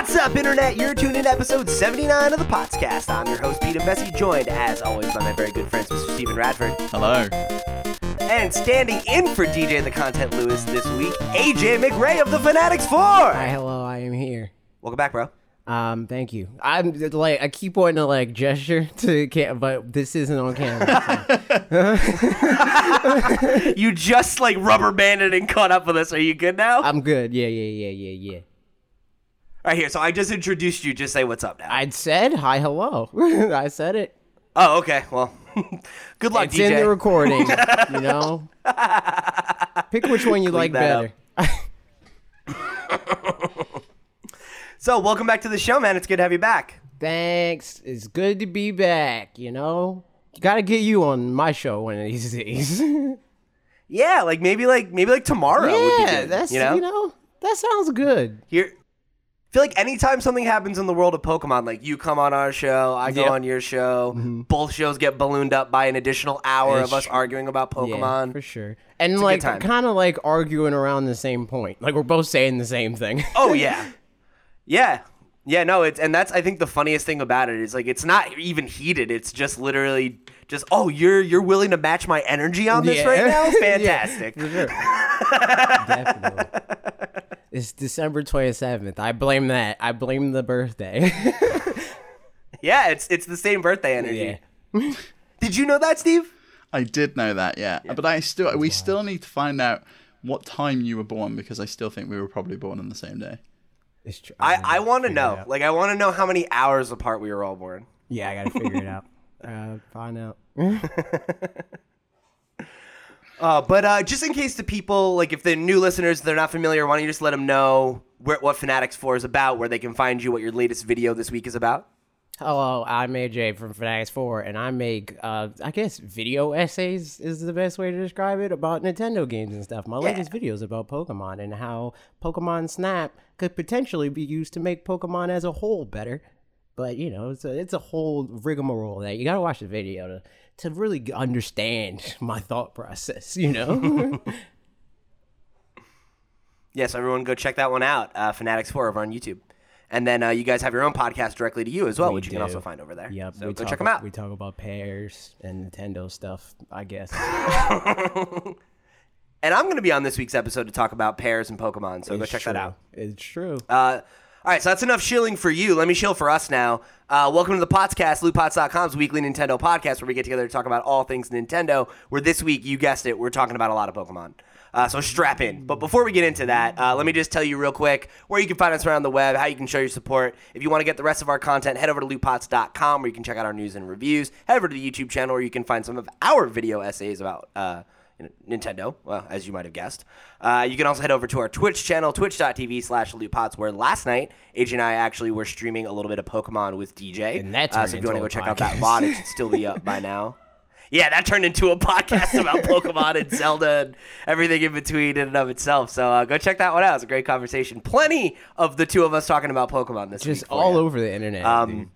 What's up, Internet? You're tuned in to episode 79 of the PotsCast. I'm your host, Peter Messi, joined, as always, by my very good friends, Mr. Stephen Radford. Hello. And standing in for DJ the Content Lewis this week, AJ McRae of the Fanatix Four. Hi, hello, I am here. Welcome back, bro. Um, thank you. I'm like I keep wanting to like gesture to cam, but this isn't on camera. so- You just like rubber banded and caught up with us. Are you good now? I'm good. Yeah, yeah, yeah, yeah, yeah. Right here. So I just introduced you. Just say what's up now. I said hi, hello. I said it. oh, okay. Well, good luck, It's DJ. in the recording. you know. Pick which one you like better. so, welcome back to the show, man. It's good to have you back. Thanks. It's good to be back. You know. Gotta get you on my show one of these days. Yeah, like maybe like maybe like tomorrow. would be yeah, good, that's you know. that sounds good. Here, feel like anytime something happens in the world of Pokemon, like you come on our show, I go Yep. on your show, Mm-hmm. both shows get ballooned up by an additional hour of us arguing about Yeah, Pokemon. for sure. And a good like time. kind of like arguing around the same point. Like we're both saying the same thing. oh yeah, yeah, yeah. No, it's and that's I think the funniest thing about it is like it's not even heated. It's just literally just oh you're you're willing to match my energy on this Yeah. right now. Yeah, Fantastic. for sure. Definitely. It's December 27th. I blame that. I blame the birthday. yeah, it's it's the same birthday energy. yeah. Did you know that, Steve? I did know that, yeah. But I still we still need to find out what time you were born because I still think we were probably born on the same day. It's true. I, gotta I want to know. Like, I want to know how many hours apart we were all born. Yeah, I got to figure it out. Uh, find out. Uh, but uh, just in case the people, like, if the new listeners, they're not familiar, why don't you just let them know where, what Fanatix Four is about, where they can find you, what your latest video this week is about? Hello, I'm AJ from Fanatix Four, and I make, uh, I guess, video essays is the best way to describe it about Nintendo games and stuff. My latest video is about Pokemon and how Pokemon Snap could potentially be used to make Pokemon as a whole better. But you know, it's a it's a whole rigmarole that you gotta watch the video to to really understand my thought process. You know, Yes, everyone go check that one out. Uh, Fanatix Four over on YouTube. And then uh, you guys have your own podcast directly to you as well, We which you can also find over there. yep. So we go talk check them out. We talk about pairs and Nintendo stuff. I guess. And I'm going to be on this week's episode to talk about pairs and Pokemon, so go It's check that out. It's true. Uh, all right, so that's enough shilling for you. Let me shill for us now. Uh, welcome to the PotsCast, lootpots.com's weekly Nintendo podcast, where we get together to talk about all things Nintendo. Where this week, you guessed it, we're talking about a lot of Pokemon. Uh, so strap in. But before we get into that, uh, let me just tell you real quick where you can find us around the web, how you can show your support. If you want to get the rest of our content, head over to lootpots.com, where you can check out our news and reviews. Head over to the YouTube channel, where you can find some of our video essays about. Nintendo, well, as you might have guessed. Uh, you can also head over to our Twitch channel, twitch.tv slash lootpots, where last night, AJ and I actually were streaming a little bit of Pokemon with DJ. And that uh, so if you want to go check out that podcast. VOD, it should still be up by now. Yeah, that turned into a podcast about Pokemon and Zelda and everything in between in and of itself. So uh, go check that one out. It's a great conversation. Plenty of the two of us talking about Pokemon this Just week. for all ya. over the internet. Um.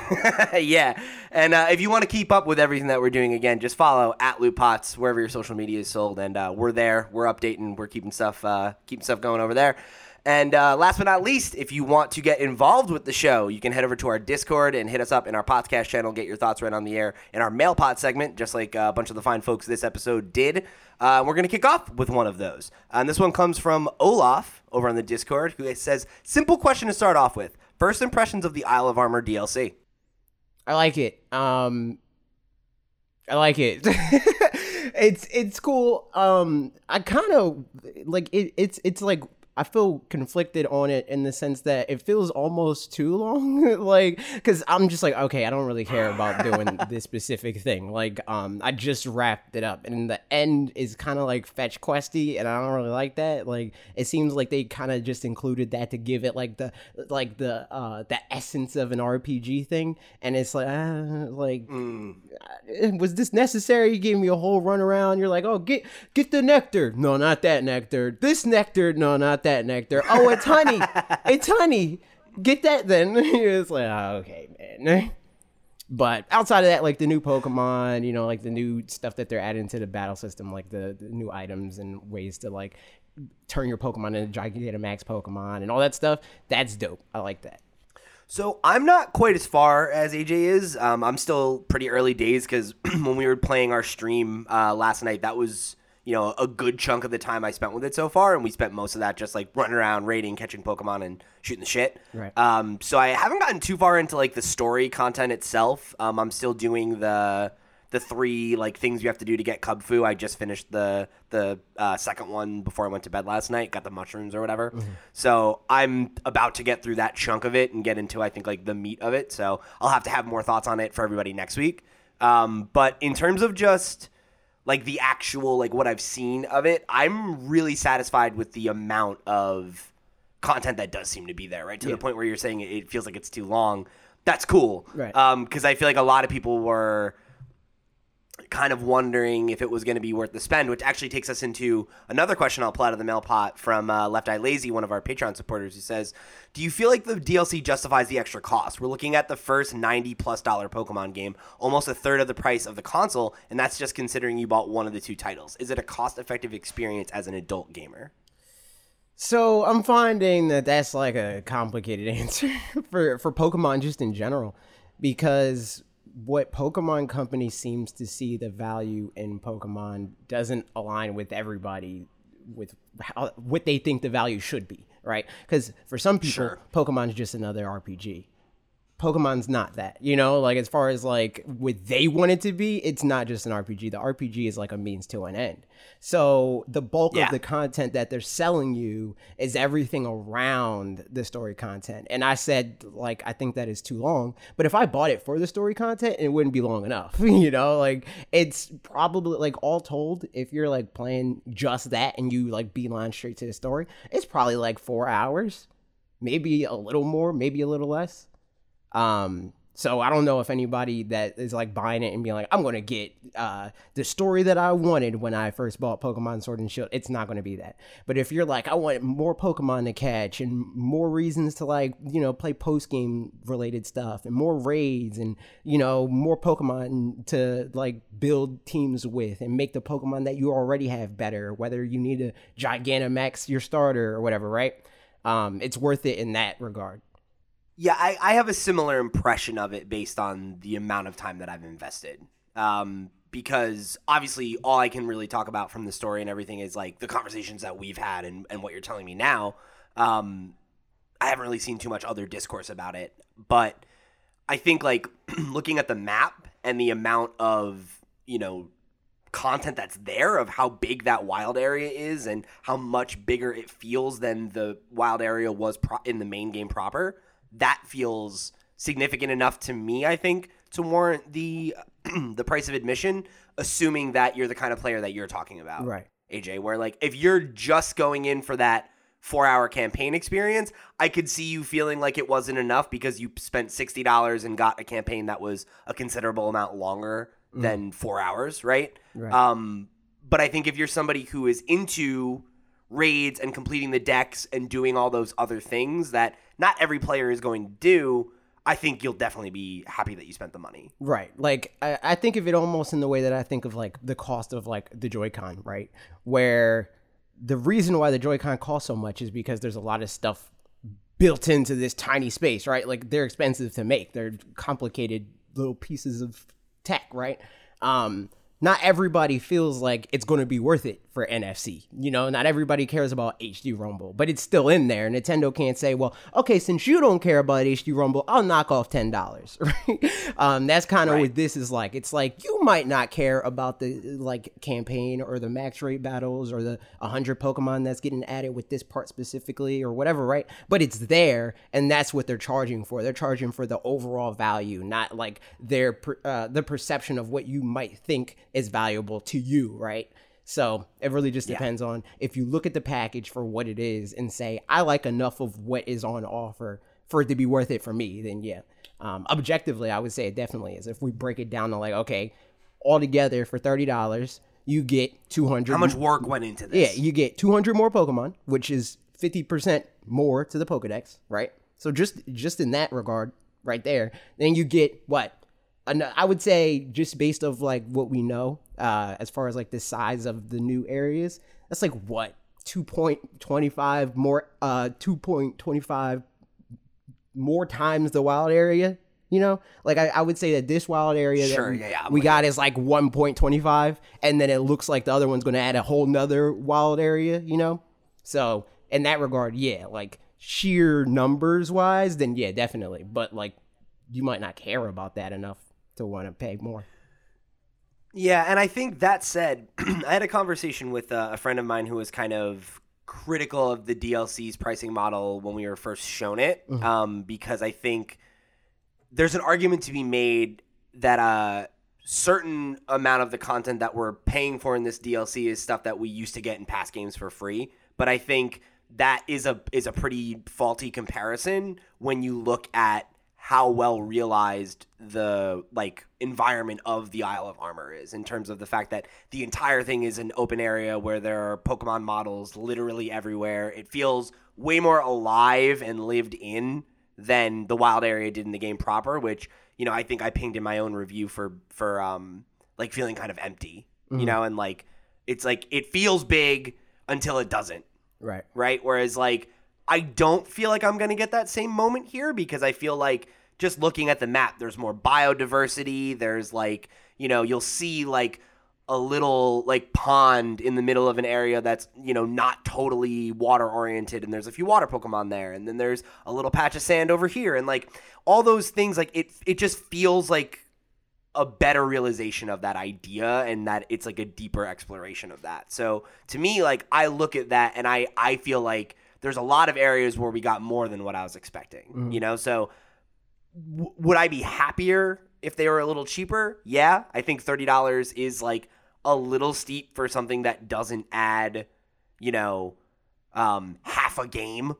yeah, and uh, if you want to keep up with everything that we're doing, again, just follow at Loot Pots wherever your social media is sold, and uh, we're there. We're updating. We're keeping stuff, uh, keeping stuff going over there. And uh, last but not least, if you want to get involved with the show, you can head over to our Discord and hit us up in our podcast channel. Get your thoughts right on the air in our mail pot segment, just like uh, a bunch of the fine folks this episode did. Uh, we're going to kick off with one of those. and this one comes from Olaf over on the Discord, who says, "Simple question to start off with. First impressions of the Isle of Armor DLC." I like it. Um, I like it. it's it's cool. Um, I kind of like it. It's it's like I feel conflicted on it in the sense that it feels almost too long. like, because I'm just like, okay, I don't really care about doing this specific thing. Like, um, I just wrapped it up, and the end is kind of like fetch questy, and I don't really like that. Like, it seems like they kind of just included that to give it like the like the uh the essence of an RPG thing, and it's like, uh, like was this necessary? You gave me a whole run around. You're like, oh, get get the nectar. No, not that nectar. This nectar. No, not that nectar. Oh, it's honey. it's honey. Get that then. it's like, oh, okay, man. But outside of that, like the new Pokemon, you know, like the new stuff that they're adding to the battle system, like the, the new items and ways to like turn your Pokemon into Gigantamax Pokemon and all that stuff. That's dope. I like that. So I'm not quite as far as AJ is. Um, I'm still pretty early days because when we were playing our stream uh, last night, that was you know a good chunk of the time I spent with it so far, and we spent most of that just like running around, raiding, catching Pokemon, and shooting the shit. Right. Um, so I haven't gotten too far into like the story content itself. Um, I'm still doing the the three like things you have to do to get Kubfu. I just finished the the uh, second one before I went to bed last night. Got the mushrooms or whatever. So I'm about to get through that chunk of it and get into I think like the meat of it. So I'll have to have more thoughts on it for everybody next week. Um, but in terms of just like the actual like what I've seen of it, I'm really satisfied with the amount of content that does seem to be there. Right to the point where you're saying it, it feels like it's too long. That's cool. Right. Um, because I feel like a lot of people were kind of wondering if it was going to be worth the spend, which actually takes us into another question I'll pull out of the mail pot from uh, Left Eye Lazy, one of our Patreon supporters, who says, "Do you feel like the DLC justifies the extra cost? We're looking at the first ninety plus dollar Pokemon game, almost a third of the price of the console, and that's just considering you bought one of the two titles. Is it a cost effective experience as an adult gamer?" So I'm finding that that's like a complicated answer for for Pokemon just in general, because what Pokemon Company seems to see the value in Pokemon doesn't align with everybody with how, what they think the value should be, right? Because for some people, Sure. Pokemon's just another RPG. Pokemon's not that, you know, like as far as like what they want it to be, it's not just an RPG. The RPG is like a means to an end. So the bulk Yeah. of the content that they're selling you is everything around the story content. And I said, like, I think that is too long. But if I bought it for the story content, it wouldn't be long enough. you know, like it's probably like all told, if you're like playing just that and you like beeline straight to the story, it's probably like four hours, maybe a little more, maybe a little less. Um, so I don't know if anybody that is like buying it and being like, I'm gonna get uh, the story that I wanted when I first bought Pokemon Sword and Shield. It's not gonna be that. But if you're like, I want more Pokemon to catch and more reasons to like, you know, play post game related stuff and more raids and you know more Pokemon to like build teams with and make the Pokemon that you already have better. Whether you need to Gigantamax your starter or whatever, right? Um, it's worth it in that regard. Yeah, I, I have a similar impression of it based on the amount of time that I've invested. Um, because obviously, all I can really talk about from the story and everything is like the conversations that we've had and, and what you're telling me now. Um, I haven't really seen too much other discourse about it, but I think like looking at the map and the amount of, you know, content that's there of how big that wild area is and how much bigger it feels than the wild area was pro- in the main game proper that feels significant enough to me i think to warrant the the price of admission assuming that you're the kind of player that you're talking about Right. aj where like if you're just going in for that four hour campaign experience i could see you feeling like it wasn't enough because you spent $60 and got a campaign that was a considerable amount longer than four hours right Right. um, but I think if you're somebody who is into raids and completing the dex and doing all those other things that not every player is going to do, I think you'll definitely be happy that you spent the money. Right. Like I, I think of it almost in the way that I think of like the cost of like the Joy-Con, right? Where the reason why the Joy-Con costs so much is because there's a lot of stuff built into this tiny space, right? Like they're expensive to make. They're complicated little pieces of tech, right? Um not everybody feels like it's going to be worth it for NFC. You know, not everybody cares about HD Rumble, but it's still in there. Nintendo can't say, well, okay, since you don't care about HD Rumble, I'll knock off $10, right? Um, that's kind of what this is like. It's like you might not care about the like campaign or the max raid battles or the 100 Pokemon that's getting added with this part specifically or whatever, right? But it's there, and that's what they're charging for. They're charging for the overall value, not like their uh, the perception of what you might think is valuable to you, right? So it really just depends on if you look at the package for what it is and say, I like enough of what is on offer for it to be worth it for me, then yeah. Um, objectively, I would say it definitely is. If we break it down to like, okay, all together for thirty dollars, you get two hundred. How much work went into this? Yeah, you get 200 more Pokemon, which is 50% more to the Pokedex, right? So just just in that regard, right there, then you get what an- I would say just based of like what we know, uh, as far as like the size of the new areas, that's like what two point twenty five more, uh, two point twenty five more times the wild area. You know, like I, I would say that this wild area Sure, that we, yeah, yeah, we got is like one point twenty five, and then it looks like the other one's going to add a whole nother wild area. You know, so in that regard, yeah, like sheer numbers wise, then yeah, definitely. But like, you might not care about that enough want to pay more. Yeah, and I think that said, I had a conversation with uh, a friend of mine who was kind of critical of the DLC's pricing model when we were first shown it, um, because I think there's an argument to be made that a certain amount of the content that we're paying for in this DLC is stuff that we used to get in past games for free. But I think that is a is a pretty faulty comparison when you look at how well realized the like environment of the Isle of Armor is in terms of the fact that the entire thing is an open area where there are Pokemon models literally everywhere. It feels way more alive and lived in than the wild area did in the game proper, which, you know, I think I pinged in my own review for for um like feeling kind of empty. You know, and like it's like it feels big until it doesn't Right. right? Whereas like I don't feel like I'm gonna get that same moment here because I feel like just looking at the map, there's more biodiversity. There's like you know you'll see like a little like pond in the middle of an area that's you know not totally water oriented and there's a few water pokemon there and then there's a little patch of sand over here and like all those things like it it just feels like a better realization of that idea and that it's like a deeper exploration of that. So to me, like I look at that and I I feel like there's a lot of areas where we got more than what I was expecting. You know, so w- would I be happier if they were a little cheaper? Yeah, I think thirty dollars is like a little steep for something that doesn't add, you know, um, half a game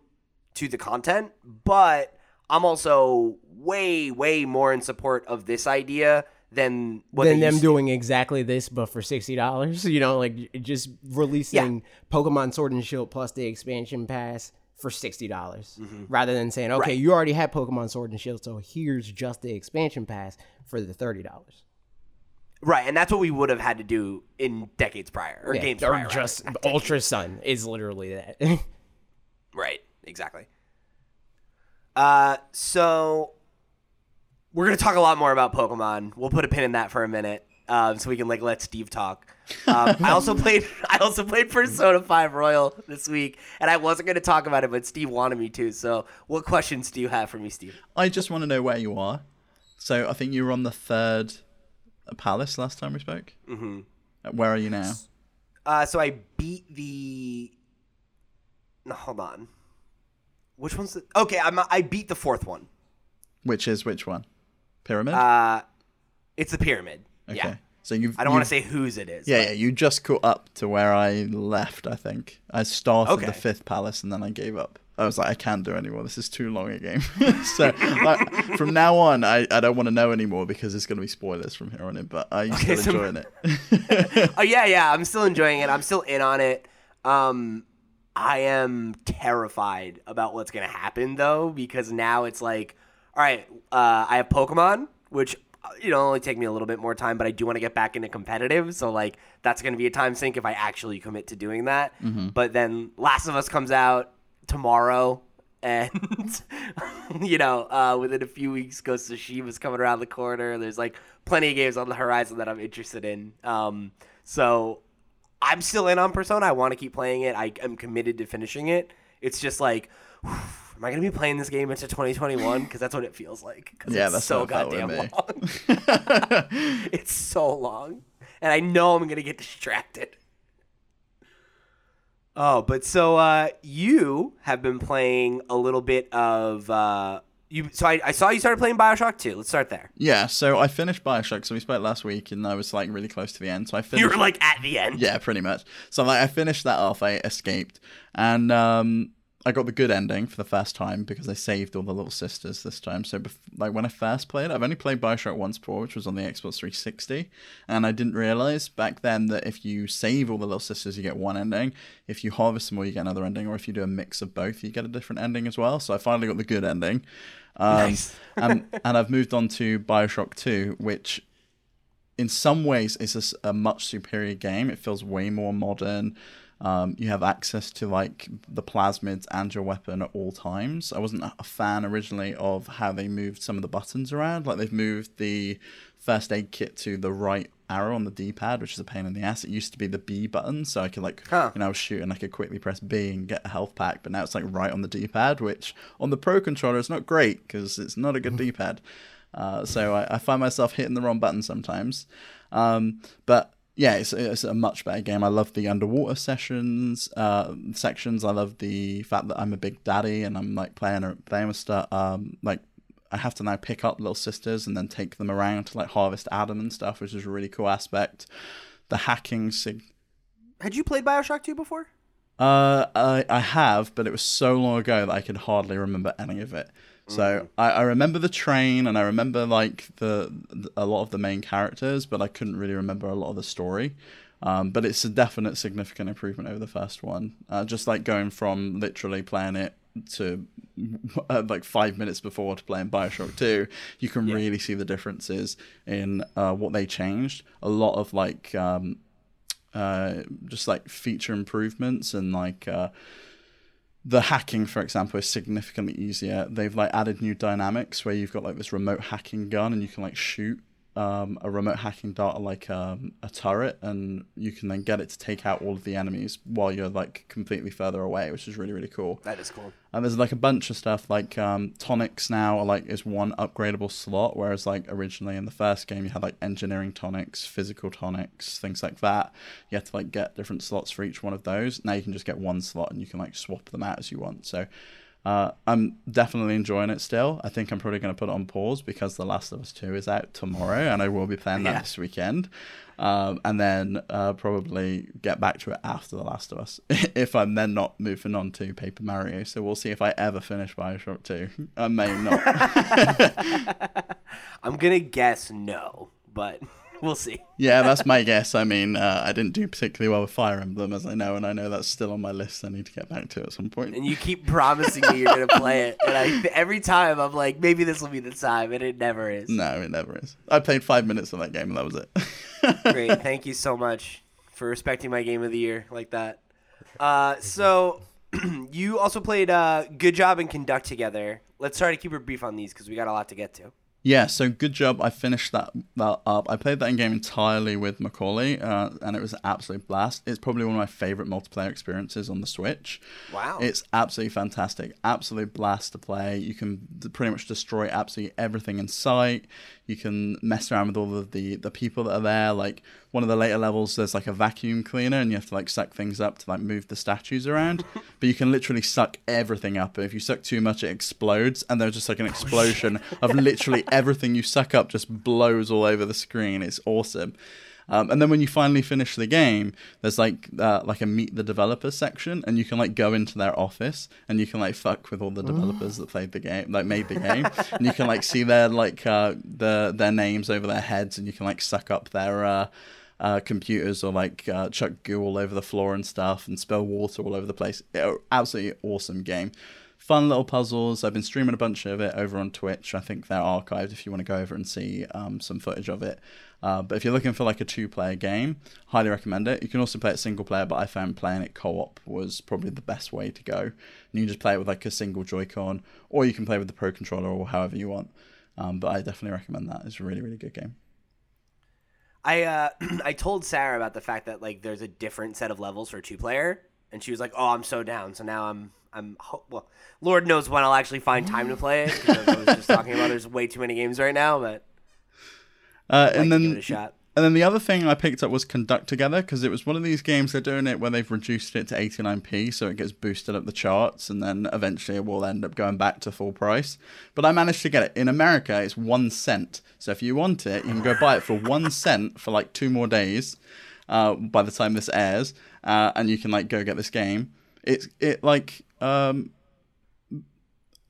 to the content. But I'm also way way more in support of this idea than what than them doing exactly this, but for sixty dollars. You know, like just releasing Pokemon Sword and Shield plus the expansion pass for sixty dollars, rather than saying, okay, Right. you already have Pokemon Sword and Shield, so here's just the expansion pass for the thirty dollars. right, and that's what we would have had to do in decades prior or games or prior. rather. just Ultra Sun is literally that. Right, exactly. Uh, so we're gonna talk a lot more about Pokemon. We'll put a pin in that for a minute, um, so we can like let Steve talk. Um, I also played. I also played Persona Five Royal this week, and I wasn't gonna talk about it, but Steve wanted me to. So, what questions do you have for me, Steve? I just want to know where you are. So I think you were on the third palace last time we spoke. Mm-hmm. Where are you now? Uh, so I beat the. No, hold on. Which one's the? Okay, I'm. I beat the fourth one. Which is which one? Pyramid. Uh, it's the pyramid. okay. Yeah. So you've. I don't want to say whose it is. Yeah, but- yeah. You just caught up to where I left. I think I started Okay. the fifth palace and then I gave up. I was like, I can't do anymore. This is too long a game. so like, from now on, I, I don't want to know anymore because it's going to be spoilers from here on in. But I'm still so- enjoying it. Oh yeah, yeah. I'm still enjoying it. I'm still in on it. Um, I am terrified about what's gonna happen though because now it's like, all right, uh, I have Pokemon, which you know only take me a little bit more time, but I do want to get back into competitive. So like that's gonna be a time sink if I actually commit to doing that. But then Last of Us comes out tomorrow. And you know, uh, within a few weeks, Ghost of Tsushima's coming around the corner. There's like plenty of games on the horizon that I'm interested in. Um, so I'm still in on Persona. I want to keep playing it. I am committed to finishing it. It's just like, am I gonna be playing this game into 2021? Because that's what it feels like. 'Cause Yeah, it's that's so what it felt with goddamn long. it's so long, and I know I'm gonna get distracted. Oh, but so uh, you have been playing a little bit of uh, you. So I, I saw you started playing Bioshock 2. Let's start there. yeah. So I finished Bioshock. So we spoke last week, and I was like really close to the end. So I finished. You were like at the end. Yeah, pretty much. So like I finished that off. I escaped, and um, I got the good ending for the first time because I saved all the little sisters this time. So, bef- like when I first played, I've only played Bioshock once before, which was on the Xbox 360, and I didn't realize back then that if you save all the little sisters, you get one ending. If you harvest them all, you get another ending, or if you do a mix of both, you get a different ending as well. So I finally got the good ending. Um, Nice. and, and I've moved on to Bioshock 2, which in some ways is a much superior game. It feels way more modern. Um, you have access to like the plasmids and your weapon at all times. I wasn't a fan originally of how they moved some of the buttons around. Like they've moved the first aid kit to the right arrow on the D-pad, which is a pain in the ass. It used to be the B button, so I could like Huh. you know I was shooting, I could quickly press B and get a health pack. But now it's like right on the D-pad, which on the Pro controller is not great because it's not a good D-pad. Uh, so I, I find myself hitting the wrong button sometimes. Um, but yeah, it's, it's a much better game. I love the underwater sessions, uh, sections. I love the fact that I'm a big daddy and I'm like playing playing with stuff. Um, like I have to now pick up little sisters and then take them around to like harvest Adam and stuff, which is a really cool aspect. The hacking sig- Had you played Bioshock 2 before? uh, I, I have, but it was so long ago that I can hardly remember any of it. So I, I remember the train and I remember like the, a lot of the main characters, but I couldn't really remember a lot of the story. Um, but it's a definite significant improvement over the first one. Uh, just like going from literally playing it to uh, like five minutes before to playing Bioshock 2, you can really see the differences in uh, what they changed. A lot of like um, uh, just like feature improvements and like uh, the hacking, for example, is significantly easier. They've like added new dynamics where you've got like this remote hacking gun and you can like shoot um, a remote hacking dart like um, a turret and you can then get it to take out all of the enemies while you're like completely further away, which is really really cool. That is cool. And there's like a bunch of stuff like um, tonics now are like is one upgradable slot, whereas like originally in the first game you had like engineering tonics, physical tonics, things like that. You had to like get different slots for each one of those. Now you can just get one slot and you can like swap them out as you want. So uh, I'm definitely enjoying it still. I think I'm probably going to put it on pause because The Last of Us 2 is out tomorrow and I will be playing that Yeah. this weekend. Um, and then uh, probably get back to it after The Last of Us if I'm then not moving on to Paper Mario. So we'll see if I ever finish Bioshock 2. I may not. I'm going to guess no, but we'll see. yeah, that's my guess. I mean, uh, I didn't do particularly well with Fire Emblem, as I know, and I know that's still on my list. I need to get back to at some point. And you keep promising me you're going to play it. And I, every time I'm like, maybe this will be the time, and it never is. No, it never is. I played five minutes of that game, and that was it. Great. Thank you so much for respecting my game of the year like that. Uh, so you also played uh, Good Job and Conduct together. Let's try to keep it brief on these because we got a lot to get to. Yeah, so good job. I finished that that up. I played that in game entirely with Macaulay, uh, and it was an absolute blast. It's probably one of my favorite multiplayer experiences on the Switch. Wow. It's absolutely fantastic. Absolute blast to play. You can pretty much destroy absolutely everything in sight. You can mess around with all of the the people that are there. Like one of the later levels, there's like a vacuum cleaner, and you have to like suck things up to like move the statues around. but you can literally suck everything up. If you suck too much, it explodes, and there's just like an explosion of literally everything you suck up just blows all over the screen. It's awesome. Um, and then when you finally finish the game, there's like uh, like a meet the developers section, and you can like go into their office and you can like fuck with all the developers that played the game, like made the game, and you can like see their like uh, the their names over their heads, and you can like suck up their. Uh, uh, computers or like uh, chuck goo all over the floor and stuff and spill water all over the place. Absolutely awesome game. Fun little puzzles. I've been streaming a bunch of it over on Twitch. I think they're archived if you want to go over and see um, some footage of it. Uh, but if you're looking for like a two player game, highly recommend it. You can also play it single player, but I found playing it co op was probably the best way to go. And you can just play it with like a single Joy-Con, or you can play with the Pro controller or however you want. Um, but I definitely recommend that. It's a really, really good game. I uh, I told Sarah about the fact that like there's a different set of levels for two player, and she was like, "Oh, I'm so down." So now I'm I'm ho- well, Lord knows when I'll actually find time to play it. I was just talking about there's way too many games right now, but Uh, I'd like and then give it a shot. And then the other thing I picked up was Conduct Together because it was one of these games they're doing it where they've reduced it to 89p so it gets boosted up the charts and then eventually it will end up going back to full price. But I managed to get it. In America, it's one cent. So if you want it, you can go buy it for one cent for like two more days uh, by the time this airs uh, and you can like go get this game. It's it like um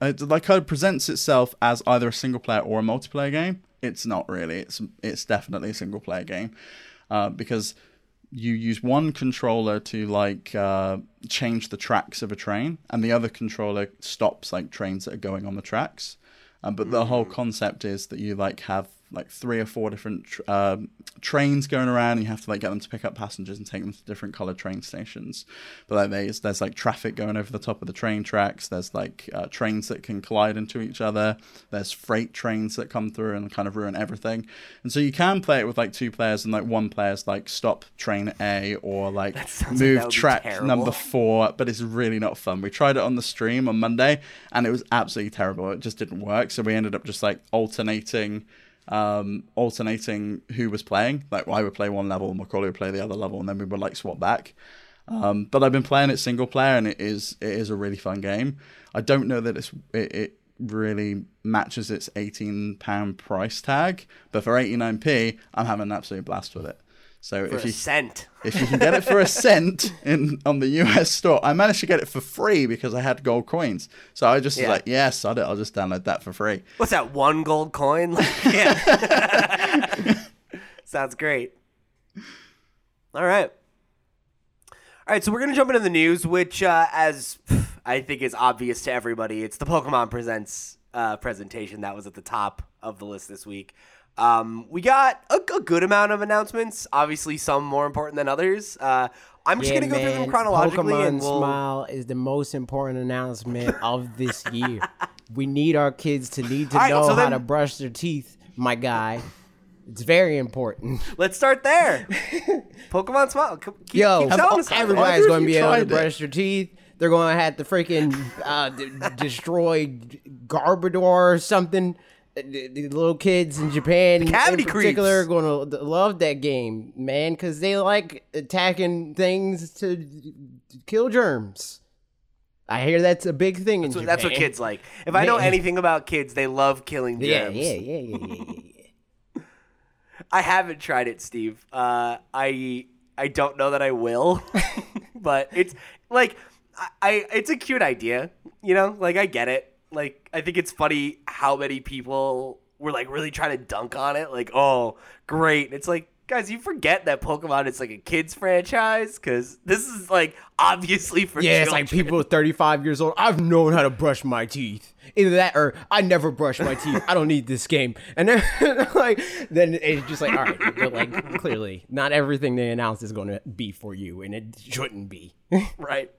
it like kind of presents itself as either a single player or a multiplayer game. It's not really. It's it's definitely a single player game uh, because you use one controller to like uh, change the tracks of a train, and the other controller stops like trains that are going on the tracks. Um, but the whole concept is that you like have like three or four different tr- um trains going around. And you have to like get them to pick up passengers and take them to different colored train stations. But like there's there's like traffic going over the top of the train tracks. There's like uh, trains that can collide into each other. There's freight trains that come through and kind of ruin everything. And so you can play it with like two players and like one player's like stop train A or like like move be track number four. But it's really not fun. We tried it on the stream on Monday and it was absolutely terrible. It just didn't work. So we ended up just like alternating um alternating who was playing. Like I would play one level Macaulay would play the other level and then we would like swap back. Um but I've been playing it single player and it is it is a really fun game. I don't know that it's it, it really matches its 18 pound price tag but for 89p I'm having an absolute blast with it so For if a you cent. if you can get it for a cent in on the US store, I managed to get it for free because I had gold coins. So I just was Yeah. like, yeah, sod it, I'll just download that for free. What's that? One gold coin? yeah. Sounds great. All right. All right, so we're gonna jump into the news, which, uh, as I think is obvious to everybody, it's the Pokemon Presents uh, presentation that was at the top of the list this week. Um, we got a, a good amount of announcements. Obviously, some more important than others. Uh, I'm just Yeah, gonna go through them chronologically, Pokemon and we'll. Smile is the most important announcement of this year. we need our kids to need to All right, know so how then- to brush their teeth, my guy. It's very important. Let's start there. Pokemon Smile. Keep, Yo, keep telling us everybody's going to be able to it. brush their teeth. They're going to have to freaking uh, d- destroy Garbodor or something. The, the little kids in Japan, cavity in particular, are going to love that game, man, because they like attacking things to kill germs. I hear that's a big thing in So Japan. that's what kids like. If I know anything about kids, they love killing Yeah, germs. yeah, yeah, yeah, yeah, yeah. I haven't tried it, Steve. Uh, I I don't know that I will, but it's like I, I it's a cute idea, you know. Like I get it. Like I think it's funny how many people were like really trying to dunk on it. Like, oh, great! It's like guys, you forget that Pokemon is like a kids franchise because this is like obviously for Yeah, it's like children. people 35 years old. I've known how to brush my teeth. Either that or I never brush my teeth. I don't need this game. And then like then it's just like all right, but like clearly not everything they announce is going to be for you, and it shouldn't be. right.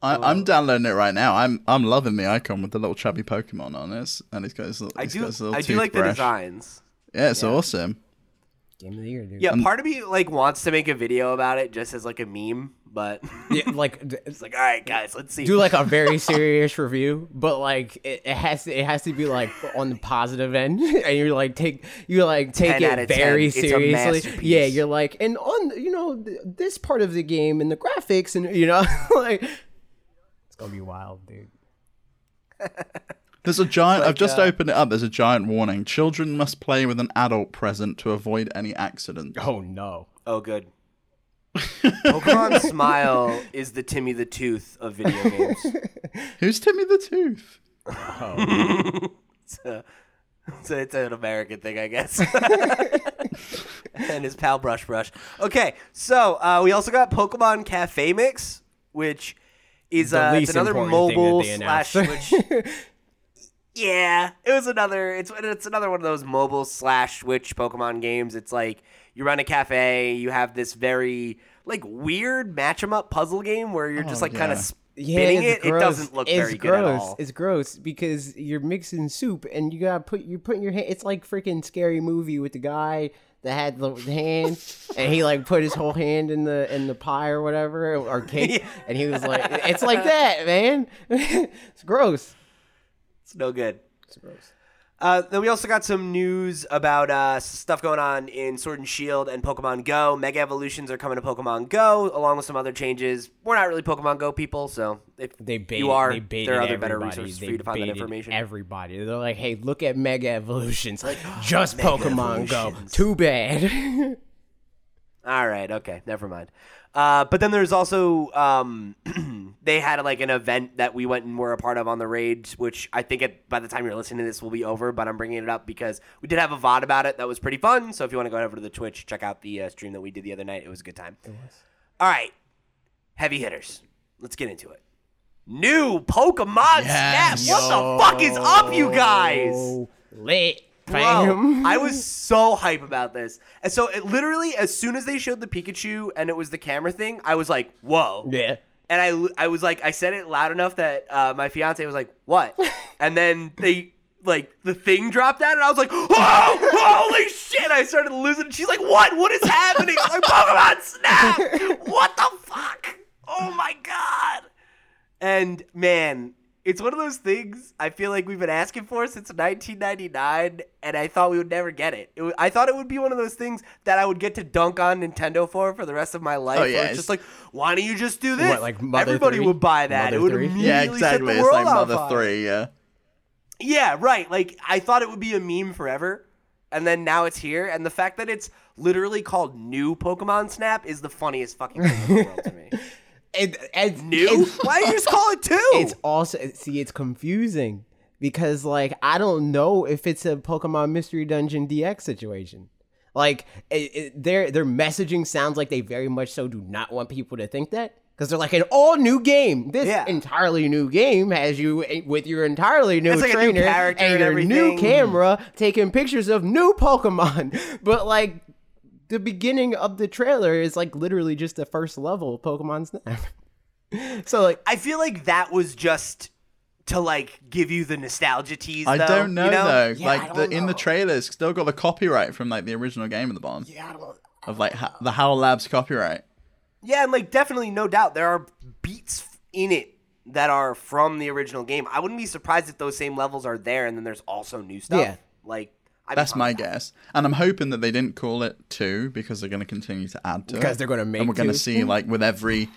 I, Oh. I'm downloading it right now. I'm I'm loving the icon with the little chubby Pokemon on it, and he's got his, little- I he's do. got his little I do like the designs. Yeah, it's awesome. Game of the year, dude. Yeah, part of me like wants to make a video about it just as like a meme, but Yeah, like it's like, all right, guys, let's see. do like a very serious review, but like it, it has to it has to be like on the positive end, and you're like take you like take it of 10. very seriously. Yeah, you're like and on you know th- this part of the game and the graphics and you know like it's gonna be wild, dude. There's a giant. I've just uh, opened it up. There's a giant warning. Children must play with an adult present to avoid any accident. Oh no. oh, good. Pokemon Smile is the Timmy the Tooth of video games. Who's Timmy the Tooth? It's, a, it's, a- it's an American thing, I guess. and his pal Brush Brush. Okay, so uh, we also got Pokemon Cafe Mix, which is uh, it's another important thing that mobile slash. Switch. Yeah, it was another. It's it's another one of those mobile slash Switch Pokemon games. It's like you run a cafe, you have this very like weird match 'em up puzzle game where you're just Oh, like kind of yeah. spinning it. It doesn't look it's very gross. good at all. It's gross because you're mixing soup and you gotta put you're putting your hand. It's like freaking scary movie with the guy that had the hand and he like put his whole hand in the in the pie or whatever or cake Yeah. and he was like, it's like that, man. it's gross. It's no good. It's gross. Uh, then we also got some news about uh, stuff going on in Sword and Shield and Pokemon Go. Mega Evolutions are coming to Pokemon Go, along with some other changes. We're not really Pokemon Go people, so if They baited, you are, they there are other better resources for you to find that information. Everybody, they're like, "Hey, look at Mega Evolutions, like, just Pokemon Go." Too bad. All right, okay, never mind. Uh, but then there's also um, they had like an event that we went and were a part of on the raid, which I think it, by the time you're listening to this will be over. But I'm bringing it up because we did have a VOD about it that was pretty fun. So if you want to go over to the Twitch, check out the uh, stream that we did the other night. It was a good time. It was. All right, heavy hitters. Let's get into it. New Pokemon Yes. Snap. What the fuck is up, you guys? Lit. Bro. I was so hype about this. And so it literally, as soon as they showed the Pikachu and it was the camera thing, I was like, whoa. Yeah. And I, I was like, I said it loud enough that uh, my fiance was like, what? and then they, like, the thing dropped out and I was like, whoa, holy shit. I started losing. She's like, what? What is happening? I'm like, Pokemon Snap. What the fuck? Oh my God. And man, it's one of those things I feel like we've been asking for since 1999, and I thought we would never get it. it I thought it would be one of those things that I would get to dunk on Nintendo for for the rest of my life. Oh, yeah, it's it's- just like, why don't you just do this? What, like Everybody 3? would buy that. Mother it would 3? immediately Yeah, set exactly. the It's world like Mother fire. Three. Yeah. Yeah, right. Like I thought it would be a meme forever, and then now it's here. And the fact that it's literally called New Pokemon Snap is the funniest fucking thing in the world to me. It, it's, New? It's, Why don't you just call it two? it's also see it's confusing because like I don't know if it's a Pokemon Mystery Dungeon DX situation. Like it, it, their their messaging sounds like they very much so do not want people to think that because they're like an all new game. This Yeah. entirely new game has you with your entirely new like new trainer character and and your new camera taking pictures of new Pokemon. But like the beginning of the trailer is like literally just the first level of Pokemon Snap. so like I feel like that was just to like give you the nostalgia tease. I though, don't know, you know? though. Yeah, like don't the, in the know. trailers, still got the copyright from like the original game at the bottom yeah, I don't of like ha- the HAL Labs copyright. Yeah, and like definitely, no doubt, there are beats in it that are from the original game. I wouldn't be surprised if those same levels are there, and then there's also new stuff. Yeah. like I'd That's my that. guess, and I'm hoping that they didn't call it two because they're going to continue to add to it. Because they're gonna make and we're going to see like with every.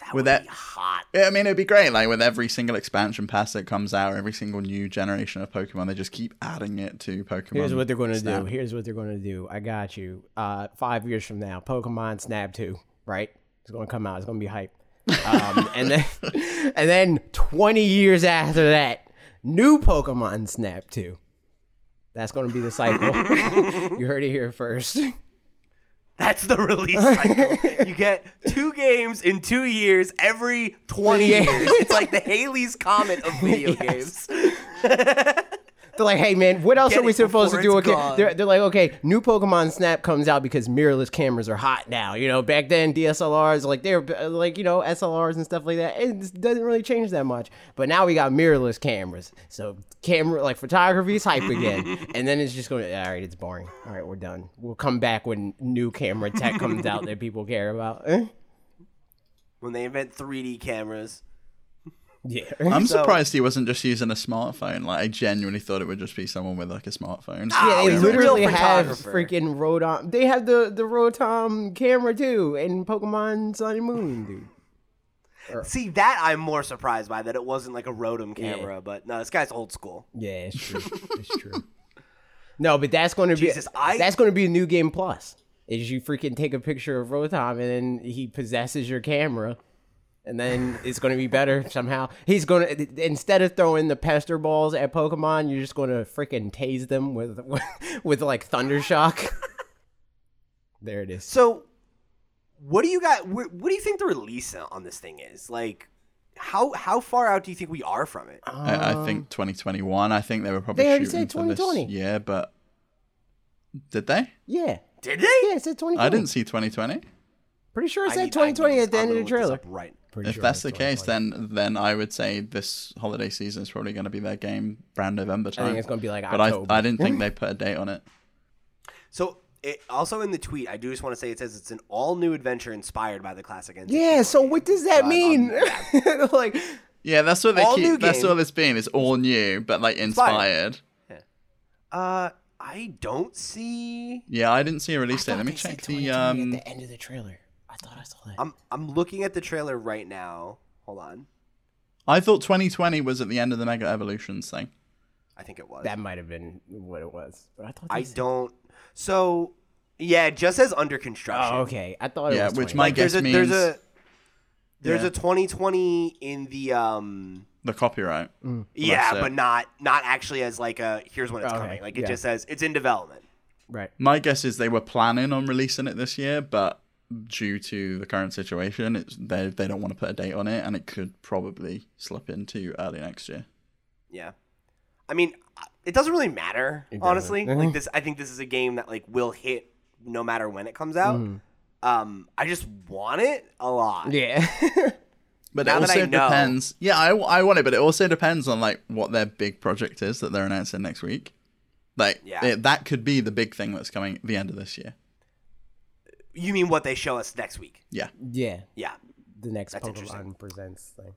That With would that- be hot. I mean, it'd be great. Like with every single expansion pass that comes out, every single new generation of Pokemon, they just keep adding it to Pokemon. Here's what they're going to do. Here's what they're going to do. I got you. Uh, five years from now, Pokemon Snap 2, right? It's going to come out. It's going to be hype. Um, and then, and then 20 years after that, new Pokemon Snap 2. That's going to be the cycle. you heard it here first. That's the release cycle. you get two games in two years every 20 Yeah. years. It's like the Halley's Comet of video Yes. games. They're like, hey man, what else Get are we supposed to do? Okay, they're, they're like, okay, new Pokemon Snap comes out because mirrorless cameras are hot now. You know, back then DSLRs, like they're like you know SLRs and stuff like that. It doesn't really change that much. But now we got mirrorless cameras, so camera like photography is hype again. and then it's just going, all right, it's boring. All right, we're done. We'll come back when new camera tech comes out that people care about. Eh? When they invent 3D cameras. Yeah. I'm So- surprised he wasn't just using a smartphone. Like I genuinely thought it would just be someone with like a smartphone. Ah, yeah, Oh, they he's literally have freaking Rotom. They have the the Rotom camera too in Pokemon Sun and Moon, dude. See, that I'm more surprised by that it wasn't like a Rotom camera, but no, this guy's old school. Yeah, it's true. it's true. No, but that's going to be Jesus, I- that's going to be a new game plus. Is you freaking take a picture of Rotom and then he possesses your camera, and then it's going to be better somehow. He's going to instead of throwing the pester balls at Pokemon, you're just going to freaking tase them with with, with like thunder shock. there it is. So, what do you got? What, what do you think the release on this thing is? Like, how how far out do you think we are from it? I, I um, think 2021. I think they were probably They already shooting said for this 2020. year, but did they? Yeah, Did they? yeah, it said 2020. I didn't see 2020. Pretty sure it said I need 2020 this- at the I'm end of the trailer. Right. Pretty If sure that's it the case, 2020. then then I would say this holiday season is probably going to be their game around November time. I think it's going to be like but October. I I didn't think they put a date on it. So, it, also in the tweet, I do just want to say it says it's an all new adventure inspired by the classic N64 Yeah, so what does that So mean? I'm- like, Yeah, that's what they All new keep. That's game. all it's been. It's all new, but like inspired. Yeah. Uh, I don't see. Yeah, I didn't see a release date. Let me check the um. at the end of the trailer. I thought I saw that. I'm I'm looking at the trailer right now. Hold on. I thought 2020 was at the end of the Mega Evolutions thing. I think it was. that might have been what it was, but I thought I they said- don't. So Yeah, it just says under construction. Oh, okay. I thought it Yeah, was which 20. my Like there's a guess there's a there's Yeah. a 2020 in the um The copyright. yeah, it. but not not actually as like a here's when it's Okay, coming. Like it yeah. just says it's in development. right. My guess is they were planning on releasing it this year, but due to the current situation, it's they they don't want to put a date on it, and it could probably slip into early next year. Yeah. I mean, uh, it doesn't really matter, It honestly. doesn't. Like mm-hmm. this I think this is a game that like will hit no matter when it comes out. Mm. Um I just want it a lot. Yeah. But Now it that also I know- depends. Yeah, I, I want it, but it also depends on like what their big project is that they're announcing next week. Like Yeah. it, that could be the big thing that's coming at the end of this year. You mean what they show us next week? Yeah. yeah. Yeah. The next That's interesting. Pokemon Presents thing.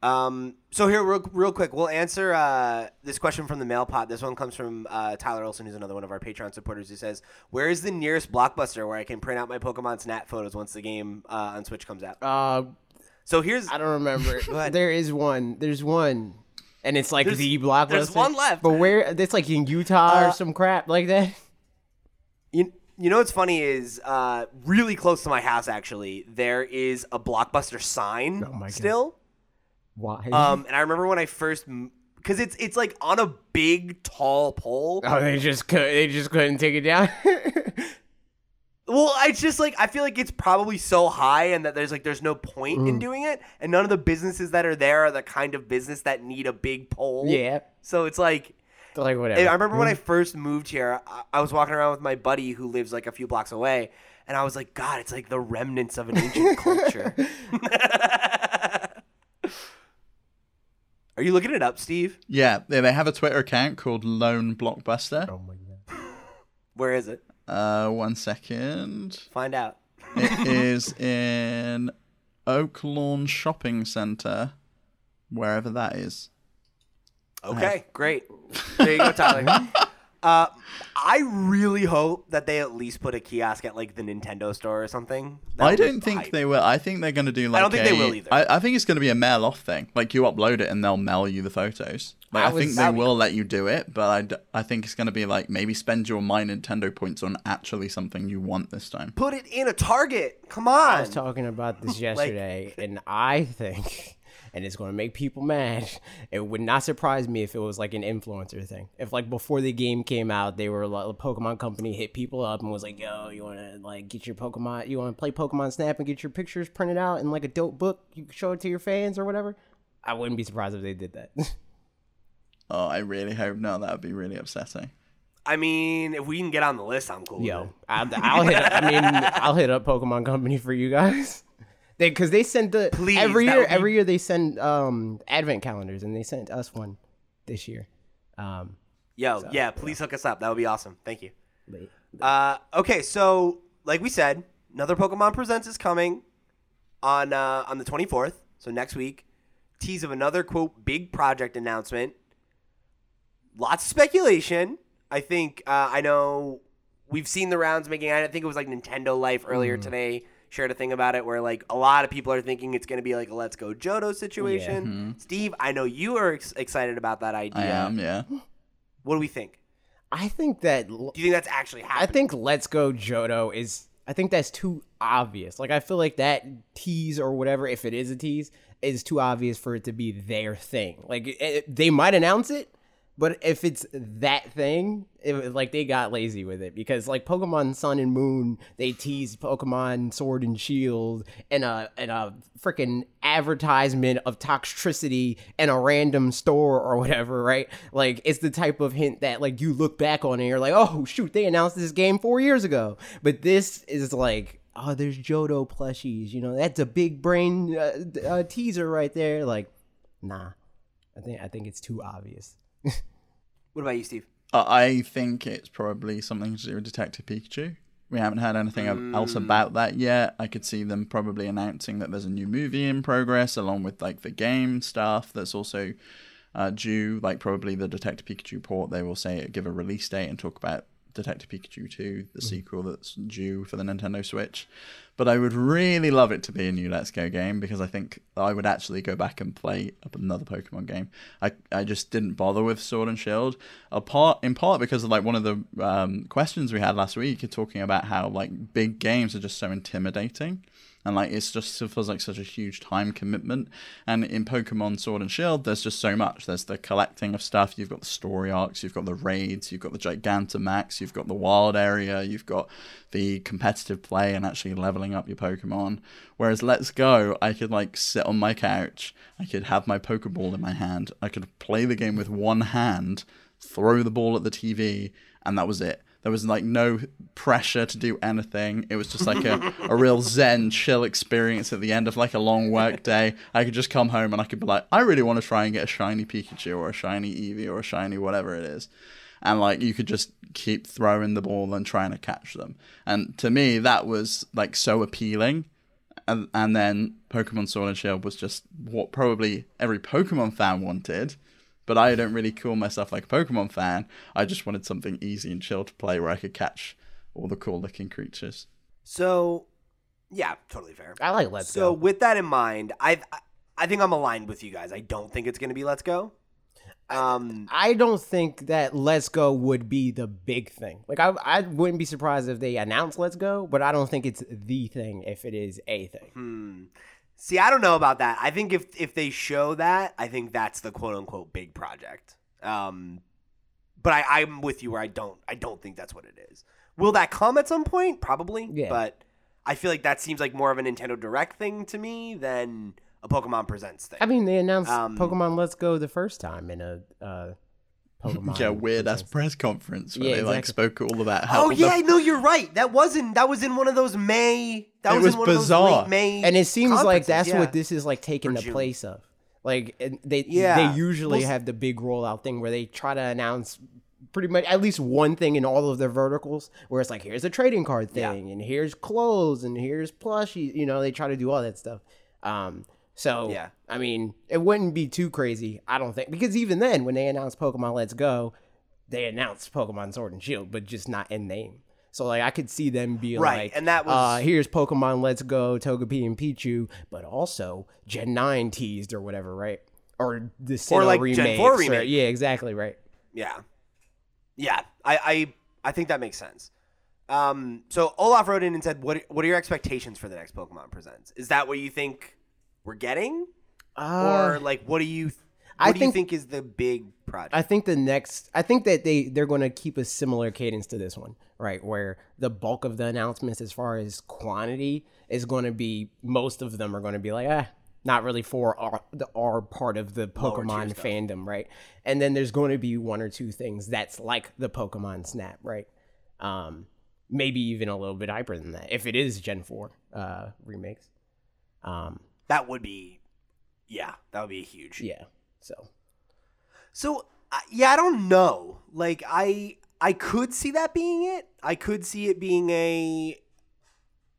Um, so here, real, real quick, we'll answer uh, this question from the mail pot. This one comes from uh, Tyler Olson, who's another one of our Patreon supporters, who says, "Where is the nearest blockbuster where I can print out my Pokemon Snap photos once the game uh, on Switch comes out?" Uh, So here's I don't remember. ahead. there is one. There's one. And it's like There's- the blockbuster. there's one left. But where? It's like in Utah Uh, or some crap like that. you, you know what's funny is uh, really close to my house. Actually, there is a blockbuster sign Oh my God. still. Why? Um, and I remember when I first because it's it's like on a big tall pole. oh, they just could. They just couldn't take it down. Well, I just like I feel like it's probably so high and that there's like there's no point Mm. in doing it, and none of the businesses that are there are the kind of business that need a big pole. yeah. So it's like Like whatever. I remember when I first moved here, I, I was walking around with my buddy who lives like a few blocks away, and I was like, God, it's like the remnants of an ancient culture. are you looking it up, Steve? Yeah, they, they have a Twitter account called Lone Blockbuster. Oh my god. Where is it? Uh, one second. Find out. It is in Oak Lawn Shopping Centre, wherever that is. Okay, great. There you go, Tyler. uh, I really hope that they at least put a kiosk at like the Nintendo store or something. That I don't think hype. they will. I think they're going to do like. I don't think they will either. I, I think it's going to be a mail off thing. Like you upload it and they'll mail you the photos. Like, I I, was- think they that'd be will let you do it, but I, d- I think it's going to be like maybe spend your My Nintendo points on actually something you want this time. put it in a Target. Come on. I was talking about this yesterday, and I think, and it's going to make people mad. It would not surprise me if it was like an influencer thing. If like before the game came out, they were like a Pokemon company hit people up and was like, "Yo, you want to like get your Pokemon? You want to play Pokemon Snap and get your pictures printed out in like a dope book? You can show it to your fans or whatever." I wouldn't be surprised if they did that. Oh, I really hope not. That would be really upsetting. I mean, if we can get on the list, I'm cool. with Yo, it. I'll, I'll hit. I mean, I'll hit up Pokemon Company for you guys. They because they send the Please, every year. be- Every year they send um advent calendars, and they sent us one this year. Um, Yo, yeah, please hook us up. That would be awesome. Thank you. Uh, okay, so like we said, another Pokemon Presents is coming on uh, on the 24th, so next week. Tease of another quote big project announcement. Lots of speculation. I think uh, I know we've seen the rounds making. I think it was like Nintendo Life earlier today shared a thing about it where like a lot of people are thinking it's going to be like a Let's Go Johto situation. Mm-hmm. Steve, I know you are ex- excited about that idea. I am, yeah. What do we think? I think that Do you think that's actually happening? I think Let's Go Johto is. I think that's too obvious. Like I feel like that tease or whatever, if it is a tease, is too obvious for it to be their thing. Like it, it- they might announce it, but if it's that thing, it, like they got lazy with it because like Pokemon Sun and Moon, they teased Pokemon Sword and Shield and a and a freaking advertisement of toxicity in a random store or whatever, right? Like it's the type of hint that like you look back on and you're like, oh shoot, they announced this game four years ago, but this is like. Oh, there's Johto plushies. You know that's a big brain uh, uh, teaser right there. Like, nah, I think I think it's too obvious. What about you, Steve? Uh, I think it's probably something to do with Detective Pikachu. We haven't heard anything Mm. else about that yet. I could see them probably announcing that there's a new movie in progress, along with like the game stuff that's also uh, due. Like probably the Detective Pikachu port, they will say give a release date and talk about Detective Pikachu 2, the sequel that's due for the Nintendo Switch. But I would really love it to be a new Let's Go game because I think I would actually go back and play another Pokemon game. I, I just didn't bother with Sword and Shield, apart in part because of like one of the um, questions we had last week, talking about how like big games are just so intimidating and like it's just it feels like such a huge time commitment. And in pokemon sword and shield there's just so much. There's the collecting of stuff. You've got the story arcs. You've got the raids. You've got the gigantamax. You've got the wild area. You've got the competitive play and actually leveling up your pokemon whereas let's go i could like sit on my couch i could have my pokeball in my hand i could play the game with one hand throw the ball at the tv and that was it there was like no pressure to do anything. It was just like a, a real zen, chill experience at the end of like a long work day. I could just come home and I could be like, I really want to try and get a shiny Pikachu or a shiny Eevee or a shiny whatever it is. And like you could just keep throwing the ball and trying to catch them. And to me, that was like so appealing. And, and then Pokemon Sword and Shield was just what probably every Pokemon fan wanted but I don't really call myself like a Pokemon fan. I just wanted something easy and chill to play where I could catch all the cool looking creatures. So, yeah, totally fair. I like Let's so Go. with that in mind, I I think I'm aligned with you guys. I don't think it's going to be Let's Go. Um, I don't think that Let's Go would be the big thing. Like I, I wouldn't be surprised if they announced Let's Go, but I don't think it's the thing if it is a thing. hmm. See, I don't know about that. I think if if they show that, I think that's the quote unquote big project. Um, but I, I'm with you where I don't I don't think that's what it is. Will that come at some point? Probably. Yeah. But I feel like that seems like more of a Nintendo Direct thing to me than a Pokemon Presents thing. I mean, they announced Um, Pokemon Let's Go the first time in a uh, Pokemon. yeah, weird ass press conference where Yeah, they like spoke all about how oh the- yeah, no, you're right. That wasn't that was in one of those May. That It was, was in one of bizarre. those late May. and it seems like that's yeah. what this is like taking the place of. Like and they Yeah. they usually Well, have the big rollout thing where they try to announce pretty much at least one thing in all of their verticals where it's like here's a trading card Yeah. thing and here's clothes and here's plushies you know they try to do all that stuff um so Yeah. i mean it wouldn't be too crazy i don't think because even then when they announced pokemon let's go they announced pokemon sword and shield but just not in name so like i could see them be Right, like and that was- uh, here's pokemon let's go togepi and pichu but also gen 9 teased or whatever right or the Sinnoh like Gen remakes, 4 or- remake. yeah exactly right Yeah, yeah. I I, I think that makes sense. Um, so Olaf wrote in and said, "What what are your expectations for the next Pokemon Presents? Is that what you think we're getting, uh, or like what do you what I do you think- think is the big project?" I think the next, I think that they they're going to keep a similar cadence to this one, right? Where the bulk of the announcements, as far as quantity, is going to be most of them are going to be like, ah, not really for our the our part of the Pokemon fandom, right? And then there's going to be one or two things that's like the Pokemon Snap, right? Um, maybe even a little bit hyper than that if it is Gen Four uh remakes. Um, that would be, yeah, that would be huge. yeah. So So uh, yeah, I don't know. Like I I could see that being it. I could see it being a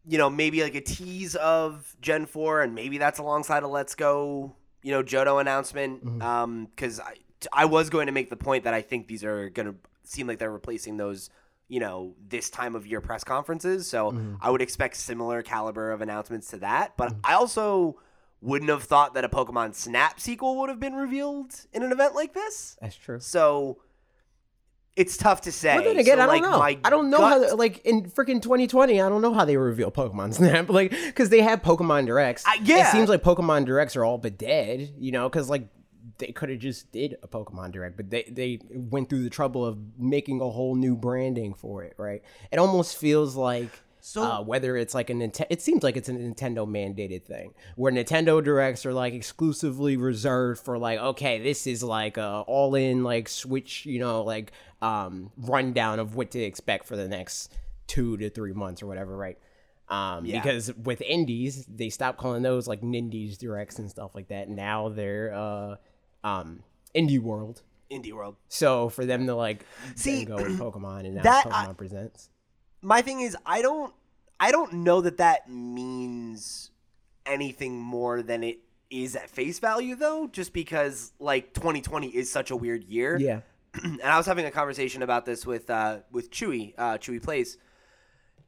you know, maybe like a tease of Gen 4 and maybe that's alongside a Let's Go, you know, Johto announcement Mhm. um cuz I I was going to make the point that I think these are going to seem like they're replacing those you know this time of year press conferences so Mhm. i would expect similar caliber of announcements to that but i also wouldn't have thought that a pokemon snap sequel would have been revealed in an event like this that's true. so it's tough to say. But then again, So, I don't like, know. I don't know how, like in freaking 2020, I don't know how they reveal Pokemon Snap, like because they have Pokemon Directs. Uh, yeah. it seems like Pokemon Directs are all but dead, you know, because like they could have just did a Pokemon Direct, but they they went through the trouble of making a whole new branding for it, right? It almost feels like. So- uh, whether it's like a Nintendo, it seems like it's a Nintendo mandated thing where Nintendo directs are like exclusively reserved for like, okay, this is like a all in like Switch, you know, like um rundown of what to expect for the next two to three months or whatever, right? Um, Yeah. because with indies, they stopped calling those like Nindies directs and stuff like that. Now they're uh um Indie World. indie world So for them to like See, go with Pokemon and now that- Pokemon I- presents. my thing is i don't i don't know that that means anything more than it is at face value though just because like 2020 is such a weird year Yeah. and I was having a conversation about this with uh, with Chewy, uh, Chewy Plays,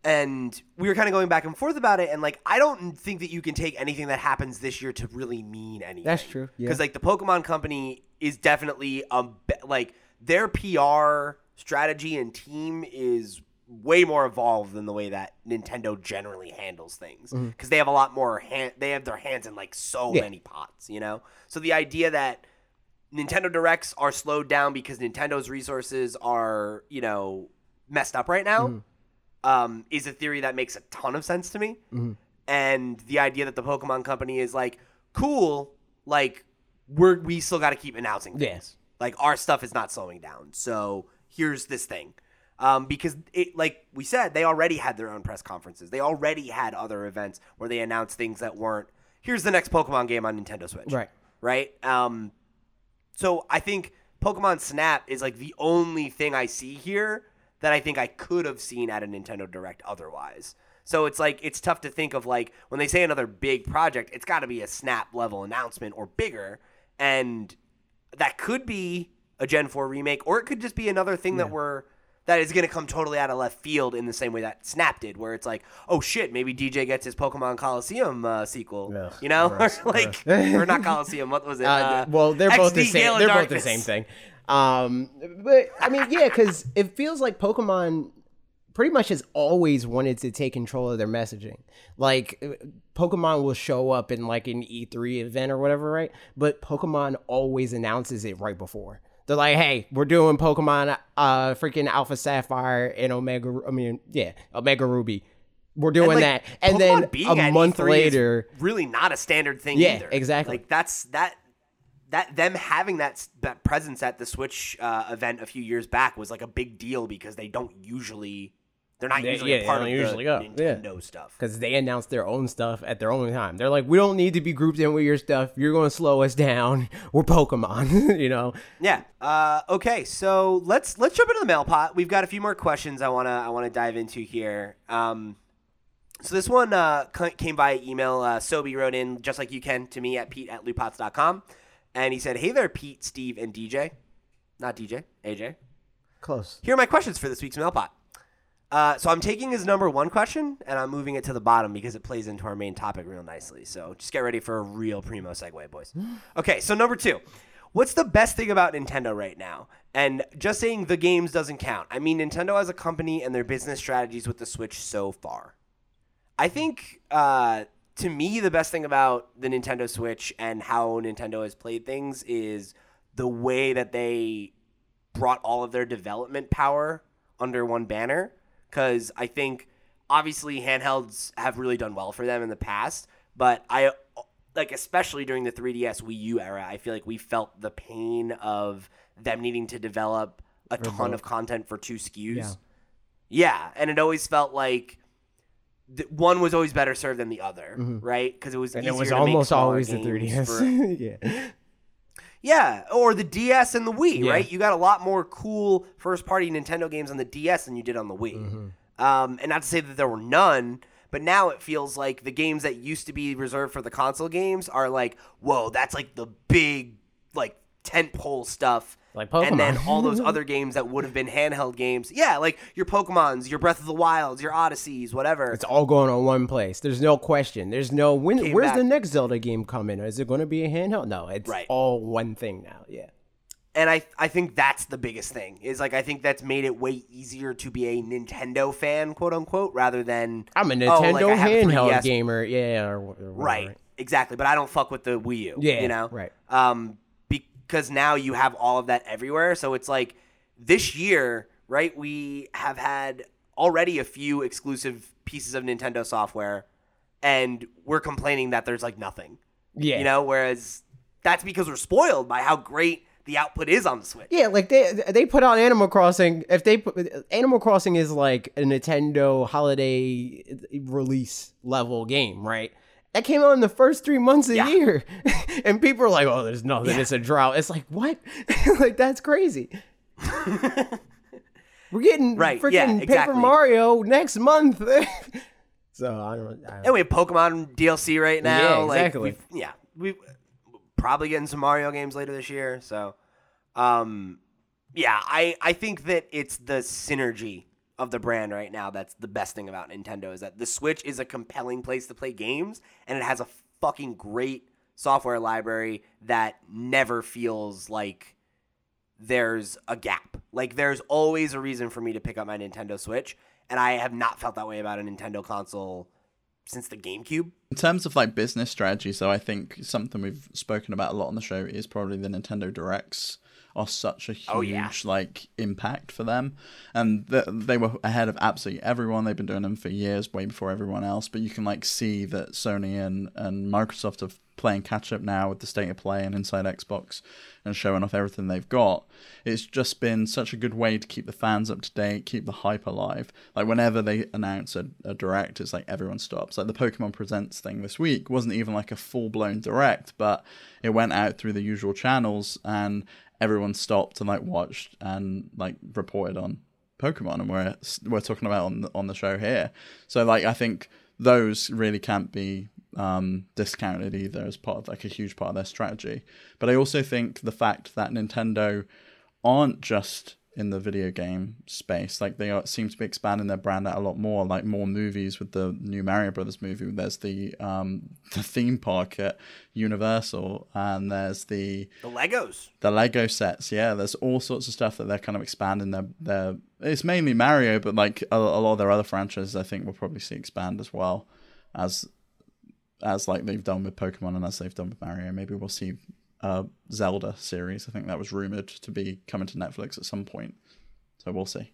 and we were kind of going back and forth about it. And like, I don't think that you can take anything that happens this year to really mean anything. That's true, yeah. Because like the Pokemon Company is definitely um be- like their PR strategy and team is way more evolved than the way that Nintendo generally handles things because they have a lot more hand they have their hands in like so Mm-hmm. Yeah. many pots, you know? So the idea that Nintendo Directs are slowed down because Nintendo's resources are, you know, messed up right now Mm-hmm. Um, is a theory that makes a ton of sense to me. Mm-hmm. And the idea that the Pokemon Company is like, cool, like we're we still got to keep announcing things. Yes. Like our stuff is not slowing down. So here's this thing. Um, because it, like we said, they already had their own press conferences. They already had other events where they announced things that weren't. Here's the next Pokemon game on Nintendo Switch. Right. Right. Um, so I think Pokemon Snap is like the only thing I see here that I think I could have seen at a Nintendo Direct otherwise. So it's like it's tough to think of like when they say another big project, it's got to be a Snap level announcement or bigger, and that could be a Gen 4 remake, or it could just be another thing that we're that is going to come totally out of left field in the same way that Snap did, where it's like, oh shit, maybe DJ gets his Pokemon Colosseum uh, sequel, Ugh, you know, gross, or like, or not Colosseum, what was it? Uh, Uh, well, they're both the same. Gale They're both the same thing. Um, but I mean, yeah, because it feels like Pokemon pretty much has always wanted to take control of their messaging. Like uh, Pokemon will show up in like an E3 event or whatever, right? But Pokemon always announces it right before. They're like, "Hey, we're doing Pokemon, uh, freaking Alpha Sapphire and Omega. I mean, yeah, Omega Ruby. We're doing like, that." And Pokemon then a month E3 is later, really not a standard thing Yeah, either. exactly. Like that's that that them having that that presence at the Switch uh, event a few years back was like a big deal because they don't usually they're not They- usually yeah, a part of don't the usually go. Yeah. Nintendo stuff. because they announce their own stuff at their own time. They're like, we don't need to be grouped in with your stuff. You're going to slow us down. We're Pokemon, you know. Yeah. Uh, okay. So let's let's jump into the mail pot. We've got a few more questions I wanna I wanna dive into here. Um, so this one uh, came by email. Uh, Sobi wrote in just like you can to me at pete at lootpots.com. and he said, "Hey there, Pete, Steve, and DJ. Not DJ, AJ. Close. Here are my questions for this week's mail pot. Uh, so I'm taking his number one question and I'm moving it to the bottom because it plays into our main topic real nicely. So just get ready for a real primo segue, boys. Okay, so number two. What's the best thing about Nintendo right now? And just saying the games doesn't count. I mean, Nintendo as a company and their business strategies with the Switch so far. I think uh, to me the best thing about the Nintendo Switch and how Nintendo has played things is the way that they brought all of their development power under one banner. Because I think obviously handhelds have really done well for them in the past, but I like especially during the 3DS Wii U era, I feel like we felt the pain of them needing to develop a ton of content for two SKUs. Yeah. Yeah, and it always felt like th- one was always better served than the other, right? Because it was Mm-hmm. And it was almost always the 3DS. for- yeah. yeah, or the DS and the Wii, Yeah. right? You got a lot more cool first party Nintendo games on the DS than you did on the Wii. Mm-hmm. Um, and not to say that there were none, but now it feels like the games that used to be reserved for the console games are like, whoa, that's like the big, like, tentpole stuff. Like Pokemon. And then all those other games that would have been handheld games. Yeah, like your Pokemons, your Breath of the Wilds, your Odysseys, whatever. It's all going on one place. There's no question. There's no when. Came Where's back. the next Zelda game coming? Is it going to be a handheld? No, it's Right. all one thing now. Yeah. and I I think that's the biggest thing is like I think that's made it way easier to be a Nintendo fan, quote unquote, rather than I'm a oh, Nintendo like I have a handheld gamer. Yeah. Or, or whatever, Right, exactly. But I don't fuck with the Wii U. Yeah, you know, right. Um, because now you have all of that everywhere. So it's like this year, right? We have had already a few exclusive pieces of Nintendo software, and we're complaining that there's like nothing. Yeah. You know, whereas that's because we're spoiled by how great the output is on the Switch. Yeah, like they they put out Animal Crossing. If they put Animal Crossing is like a Nintendo holiday release level game, right? That came out in the first three months of Yeah. the year, and people are like, "Oh, there's nothing. It's a drought." It's like what? like that's crazy. We're getting Right, freaking yeah, Paper exactly. Mario next month. so I don't. I And don't we have Pokemon DLC right now. Yeah, like, exactly. we've- yeah, we probably getting some Mario games later this year. So, um, Yeah, I, I think that it's the synergy of the brand right now that's the best thing about Nintendo is that the Switch is a compelling place to play games and it has a fucking great software library that never feels like there's a gap. Like there's always a reason for me to pick up my Nintendo Switch and I have not felt that way about a Nintendo console since the GameCube. In terms of like business strategy, so I think something we've spoken about a lot on the show is probably the Nintendo Directs are such a huge Oh, yeah. like impact for them, and th- they were ahead of absolutely everyone. They've been doing them for years, way before everyone else. But you can like see that Sony and and Microsoft are playing catch up now with the state of play and inside Xbox and showing off everything they've got. It's just been such a good way to keep the fans up to date, keep the hype alive. Like whenever they announce a, a direct, it's like everyone stops. Like the Pokemon Presents thing this week wasn't even like a full blown direct, but it went out through the usual channels and everyone stopped and like watched and like reported on Pokemon, and we're we're talking about on the, on the show here. So like I think those really can't be um, discounted either as part of like a huge part of their strategy. But I also think the fact that Nintendo aren't just in the video game space, like they are, seem to be expanding their brand out a lot more, like more movies with the new Mario Brothers movie. There's the um, the theme park at Universal, and there's the The Legos. the Lego sets. Yeah, there's all sorts of stuff that they're kind of expanding their their. It's mainly Mario, but like a, a lot of their other franchises, I think we'll probably see expand as well, as as like they've done with Pokemon and as they've done with Mario. Maybe we'll see a Zelda series. I think that was rumored to be coming to Netflix at some point. So we'll see.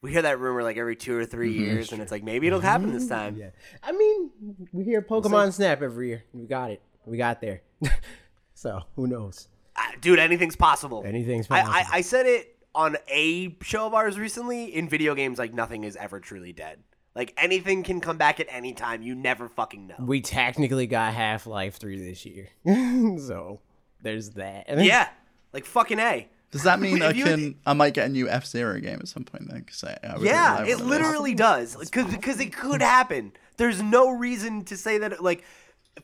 We hear that rumor like every two or 3 mm-hmm. years, and it's like maybe it'll happen this mm-hmm. time. Yeah. I mean, we hear Pokemon Snap every year. We got it. We got there. so who knows? Ah, Dude, anything's possible. Anything's I, possible. I, I said it on a show of ours recently. In video games, like nothing is ever truly dead. Like anything can come back at any time. You never fucking know. we technically got Half Life 3 this year. so there's that. yeah, like fucking a. Does that mean I you- can? I might get a new F Zero game at some point then. Cause I, I would Yeah, it like one literally does. Because because it could happen. There's no reason to say that. Like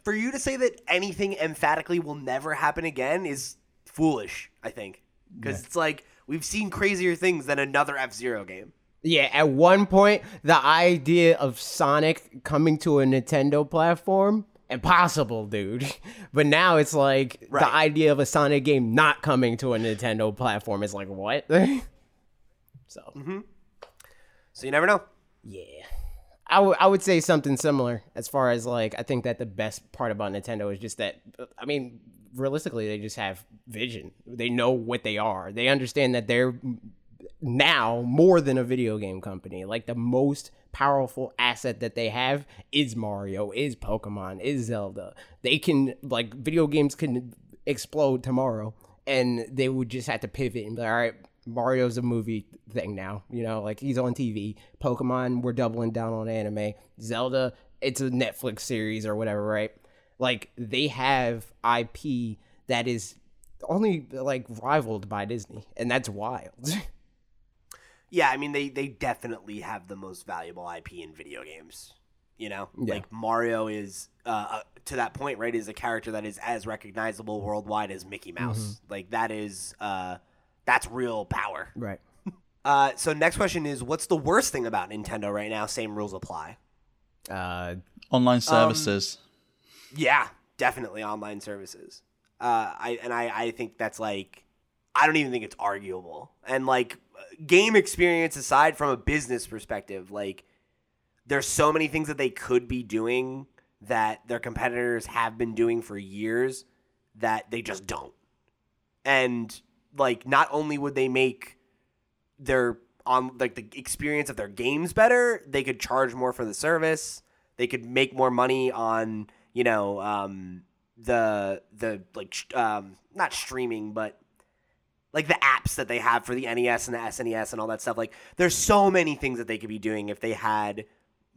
for you to say that anything emphatically will never happen again is foolish. I think because it's like we've seen crazier things than another F Zero game. Yeah, at one point, the idea of Sonic coming to a Nintendo platform, impossible, dude. But now it's like Right. the idea of a Sonic game not coming to a Nintendo platform is like, what? so, mm-hmm. So you never know. yeah. I would I would say something similar as far as like, I think that the best part about Nintendo is just that, I mean, realistically, they just have vision. They know what they are, they understand that they're now more than a video game company. Like the most powerful asset that they have is Mario, is Pokemon, is Zelda. They can like video games can explode tomorrow and they would just have to pivot and be like, all right, Mario's a movie thing now. You know, like he's on TV. Pokemon, we're doubling down on anime. Zelda, it's a Netflix series or whatever, right? Like they have IP that is only like rivaled by Disney, and that's wild. Yeah, I mean they they definitely have the most valuable IP in video games. You know, Yeah. like Mario is uh, uh, to that point, right? Is a character that is as recognizable worldwide as Mickey Mouse. Like that is uh, that's real power. right. Uh, so next question is, what's the worst thing about Nintendo right now? Same rules apply. Uh, Online services. Yeah, definitely online services. Uh, I and I, I think that's like, I don't even think it's arguable. And like, game experience aside from a business perspective, like, there's so many things that they could be doing that their competitors have been doing for years that they just don't. And like, not only would they make their on like the experience of their games better, they could charge more for the service. They could make more money on you know um, the the like um, not streaming, but like the apps that they have for the NES and the SNES and all that stuff. Like there's so many things that they could be doing if they had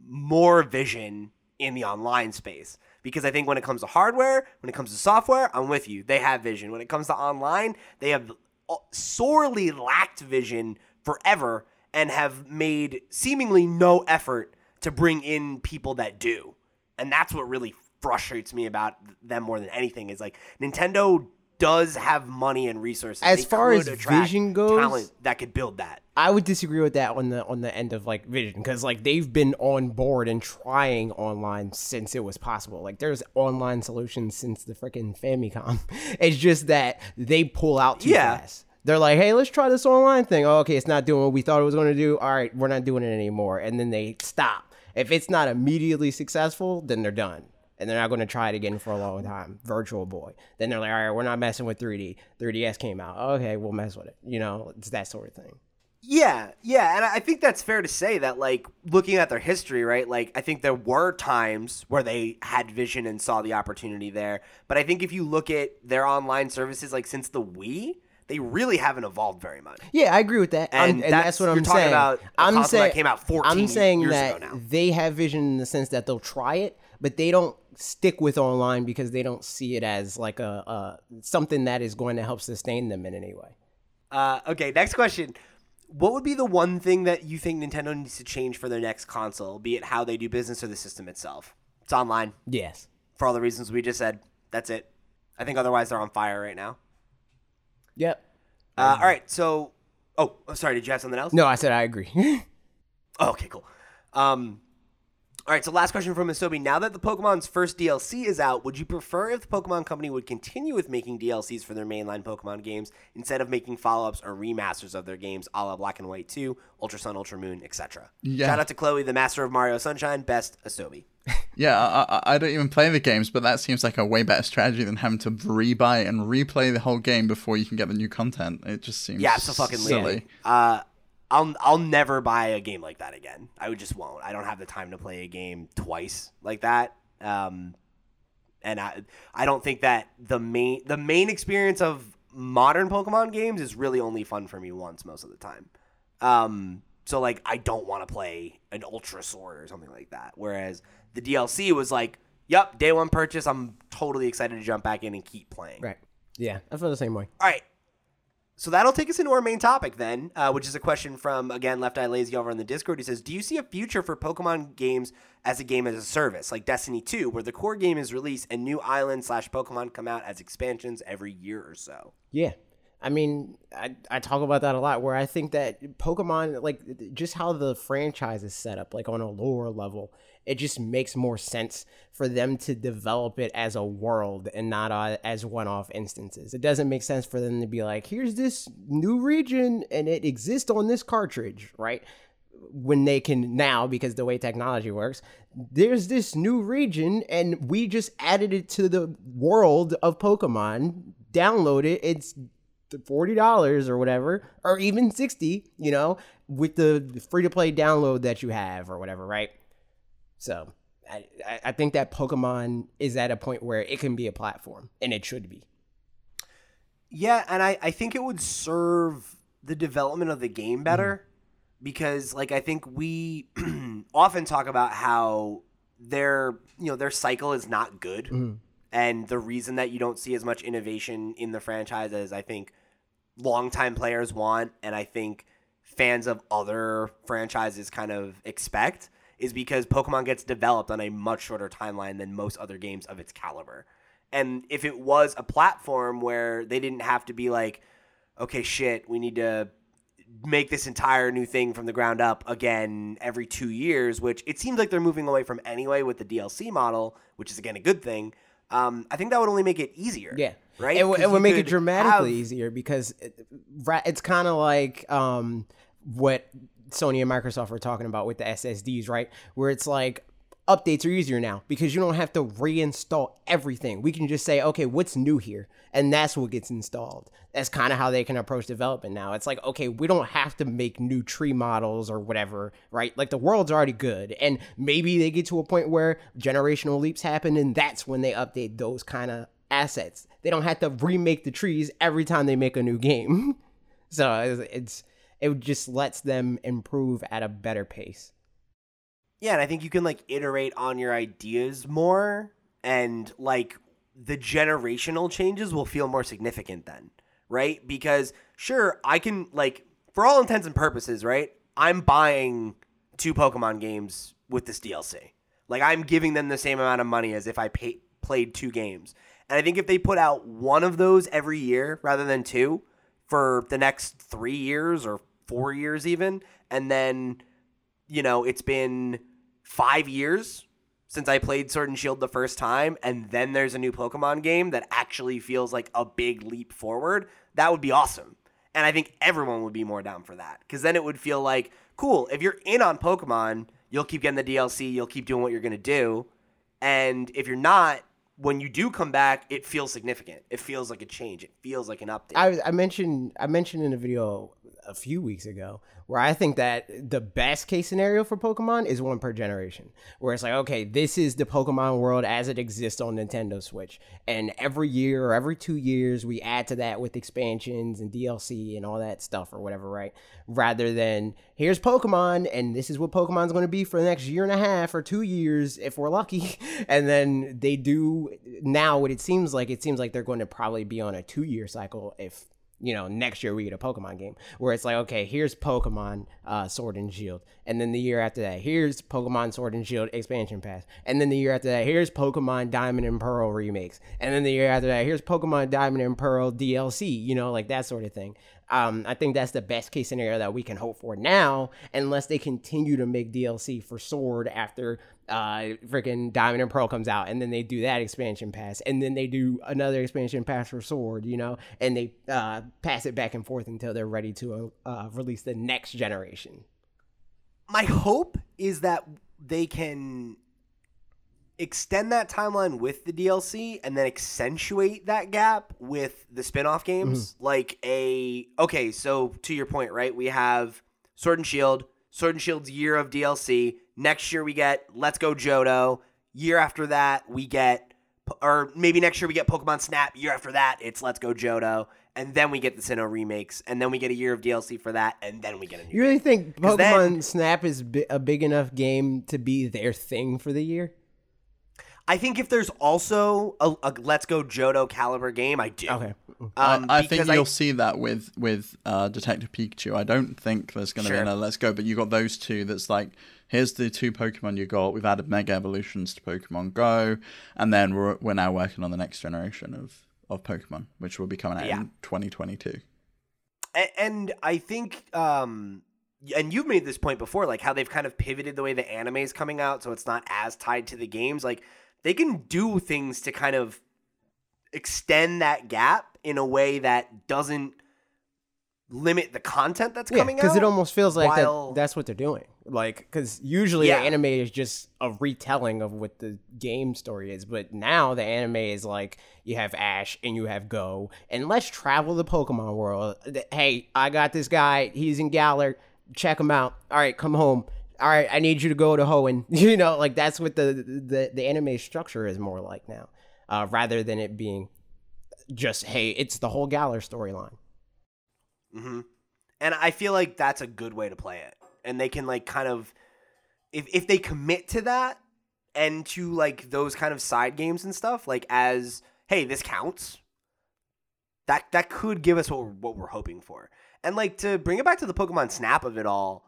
more vision in the online space. Because I think when it comes to hardware, when it comes to software, I'm with you. They have vision. When it comes to online, they have uh, sorely lacked vision forever and have made seemingly no effort to bring in people that do. And that's what really frustrates me about them more than anything is like Nintendo does have money and resources. As They far as vision goes- talent that could build that. I would disagree with that on the on the end of like vision because like they've been on board and trying online since it was possible. Like there's online solutions since the freaking Famicom. It's just that they pull out too Yeah. fast. They're like, hey, let's try this online thing. Oh, okay, it's not doing what we thought it was going to do. All right, we're not doing it anymore. And then they stop. If it's not immediately successful, then they're done. And they're not going to try it again for a long time. Virtual Boy. Then they're like, all right, we're not messing with 3D. 3DS came out. Okay, we'll mess with it. You know, it's that sort of thing. Yeah, yeah, and I think that's fair to say that like looking at their history, right? Like I think there were times where they had vision and saw the opportunity there, but I think if you look at their online services like since the Wii, they really haven't evolved very much. Yeah, I agree with that. And And, that's- that's, what I'm talking saying. about I'm console that saying came out 14 I'm saying years that ago now. they have vision in the sense that they'll try it, but they don't stick with online because they don't see it as like a, a something that is going to help sustain them in any way. Uh, okay, next question. What would be the one thing that you think Nintendo needs to change for their next console, be it how they do business or the system itself? It's online Yes. for all the reasons we just said. That's it. I think otherwise they're on fire right now. Yep. Uh, all right, so oh, oh, sorry, did you have something else? No, I said I agree. Oh, okay, cool. Um, all right, so last question from Asobi. Now that the Pokemon's first DLC is out, would you prefer if the Pokemon Company would continue with making DLCs for their mainline Pokemon games instead of making follow-ups or remasters of their games, a la Black and White 2, Ultra Sun, Ultra Moon, etc.? Yeah. Shout out to Chloe, the master of Mario Sunshine. Best, Asobi. Yeah, I, I, I don't even play the games, but that seems like a way better strategy than having to rebuy and replay the whole game before you can get the new content. It just seems Yeah, so fucking silly. Uh, I'll I'll never buy a game like that again. I would just won't. I don't have the time to play a game twice like that. Um, and I I don't think that the main the main experience of modern Pokemon games is really only fun for me once most of the time. Um, so like I don't want to play an Ultra Sword or something like that. Whereas the DLC was like, yep, day one purchase. I'm totally excited to jump back in and keep playing. right. Yeah, I feel the same way. All right. So that'll take us into our main topic then, uh, which is a question from again Left Eye Lazy over on the Discord. He says, "Do you see a future for Pokemon games as a game as a service, like Destiny 2, where the core game is released and new islands slash Pokemon come out as expansions every year or so?" Yeah. I mean, I, I talk about that a lot where I think that Pokemon, like, just how the franchise is set up, like, on a lower level, it just makes more sense for them to develop it as a world and not uh, as one off instances. It doesn't make sense for them to be like, here's this new region and it exists on this cartridge, right? when they can now because the way technology works there's this new region and we just added it to the world of pokemon download it it's $40 or whatever or even 60 you know with the free to play download that you have or whatever right? So I, I- think that pokemon is at a point where it can be a platform and it should be. Yeah, and I, I think it would serve the development of the game mm-hmm. better because like I think we often talk about how their you know their cycle is not good mm-hmm. and the reason that you don't see as much innovation in the franchise as I think longtime players want and I think fans of other franchises kind of expect is because Pokemon gets developed on a much shorter timeline than most other games of its caliber. And if it was a platform where they didn't have to be like, okay, shit, we need to make this entire new thing from the ground up again every two years, which it seems like they're moving away from anyway with the DLC model, which is again a good thing. Um, I think that would only make it easier. Yeah. Right? It, it would make it dramatically have- easier because it, it's kind of like um, what Sony and Microsoft were talking about with the SSDs, right? Where it's like updates are easier now because you don't have to reinstall everything. We can just say, okay, what's new here? And that's what gets installed. That's kind of how they can approach development now. It's like, okay, we don't have to make new tree models or whatever, right? Like the world's already good. And maybe they get to a point where generational leaps happen and that's when they update those kind of assets. They don't have to remake the trees every time they make a new game. so it's, it just lets them improve at a better pace. Yeah, and I think you can like iterate on your ideas more and like the generational changes will feel more significant then, right? Because sure, I can like for all intents and purposes, right? I'm buying two Pokemon games with this DLC. Like I'm giving them the same amount of money as if I pay, played two games. And I think if they put out one of those every year rather than two for the next three years or four years, even, and then, you know, it's been five years since I played Sword and Shield the first time, and then there's a new Pokemon game that actually feels like a big leap forward, that would be awesome. And I think everyone would be more down for that because then it would feel like, cool, if you're in on Pokemon, you'll keep getting the DLC, you'll keep doing what you're going to do. And if you're not, when you do come back, it feels significant. It feels like a change. It feels like an update. I, I mentioned I mentioned in a video a few weeks ago where I think that the best case scenario for Pokemon is one per generation, where it's like, okay, this is the Pokemon world as it exists on Nintendo Switch, and every year or every two years we add to that with expansions and DLC and all that stuff or whatever, right? Rather than here's Pokemon and this is what Pokemon's going to be for the next year and a half or two years if we're lucky, and then they do now what it seems like it seems like they're going to probably be on a two year cycle if you know, next year we get a Pokemon game where it's like, okay, here's Pokemon uh, Sword and Shield, and then the year after that, here's Pokemon Sword and Shield expansion pass, and then the year after that, here's Pokemon Diamond and Pearl remakes, and then the year after that, here's Pokemon Diamond and Pearl DLC, you know, like that sort of thing. Um, I think that's the best case scenario that we can hope for now, unless they continue to make DLC for Sword after uh freaking Diamond and Pearl comes out, and then they do that expansion pass, and then they do another expansion pass for Sword, you know, and they uh, pass it back and forth until they're ready to uh, release the next generation. My hope is that they can extend that timeline with the DLC and then accentuate that gap with the spin-off games mm-hmm. like a okay so to your point right we have Sword and Shield Sword and Shield's year of DLC next year we get Let's Go Johto year after that we get or maybe next year we get Pokemon Snap year after that it's Let's Go Johto and then we get the Sinnoh remakes and then we get a year of DLC for that and then we get a new You really game. think Pokemon then, Snap is a big enough game to be their thing for the year? I think if there's also a, a Let's Go Johto caliber game, I do. Okay. Um, I think you'll I, see that with with uh, Detective Pikachu. I don't think there's going to sure. be another Let's Go, but you got those two. That's like here's the two Pokemon you got. We've added Mega Evolutions to Pokemon Go, and then we're we're now working on the next generation of of Pokemon, which will be coming out yeah. in 2022. And, and I think um, and you've made this point before, like how they've kind of pivoted the way the anime is coming out, so it's not as tied to the games. Like they can do things to kind of extend that gap in a way that doesn't limit the content that's yeah, coming out. Because it almost feels like while... that, that's what they're doing. Like, because usually yeah. the anime is just a retelling of what the game story is, but now the anime is like you have Ash and you have Go, and let's travel the Pokemon world. Hey, I got this guy. He's in Galar. Check him out. All right, come home all right, I need you to go to Hoenn. You know, like that's what the the, the anime structure is more like now, uh, rather than it being just hey, it's the whole Galar storyline. Mm-hmm. And I feel like that's a good way to play it, and they can like kind of if if they commit to that and to like those kind of side games and stuff, like as hey, this counts. That that could give us what we're, what we're hoping for, and like to bring it back to the Pokemon Snap of it all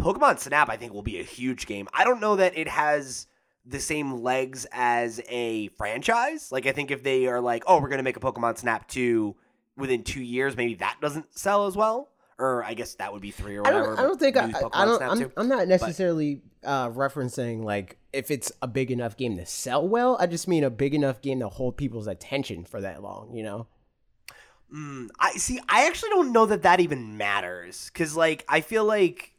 Pokemon Snap, I think, will be a huge game. I don't know that it has the same legs as a franchise. Like, I think if they are like, oh, we're going to make a Pokemon Snap 2 within two years, maybe that doesn't sell as well. Or I guess that would be three or whatever. I don't, I don't think I, I, don't. I'm, I'm, not necessarily uh, referencing like if it's a big enough game to sell well. I just mean a big enough game to hold people's attention for that long. You know. Mm, I see. I actually don't know that that even matters because, like, I feel like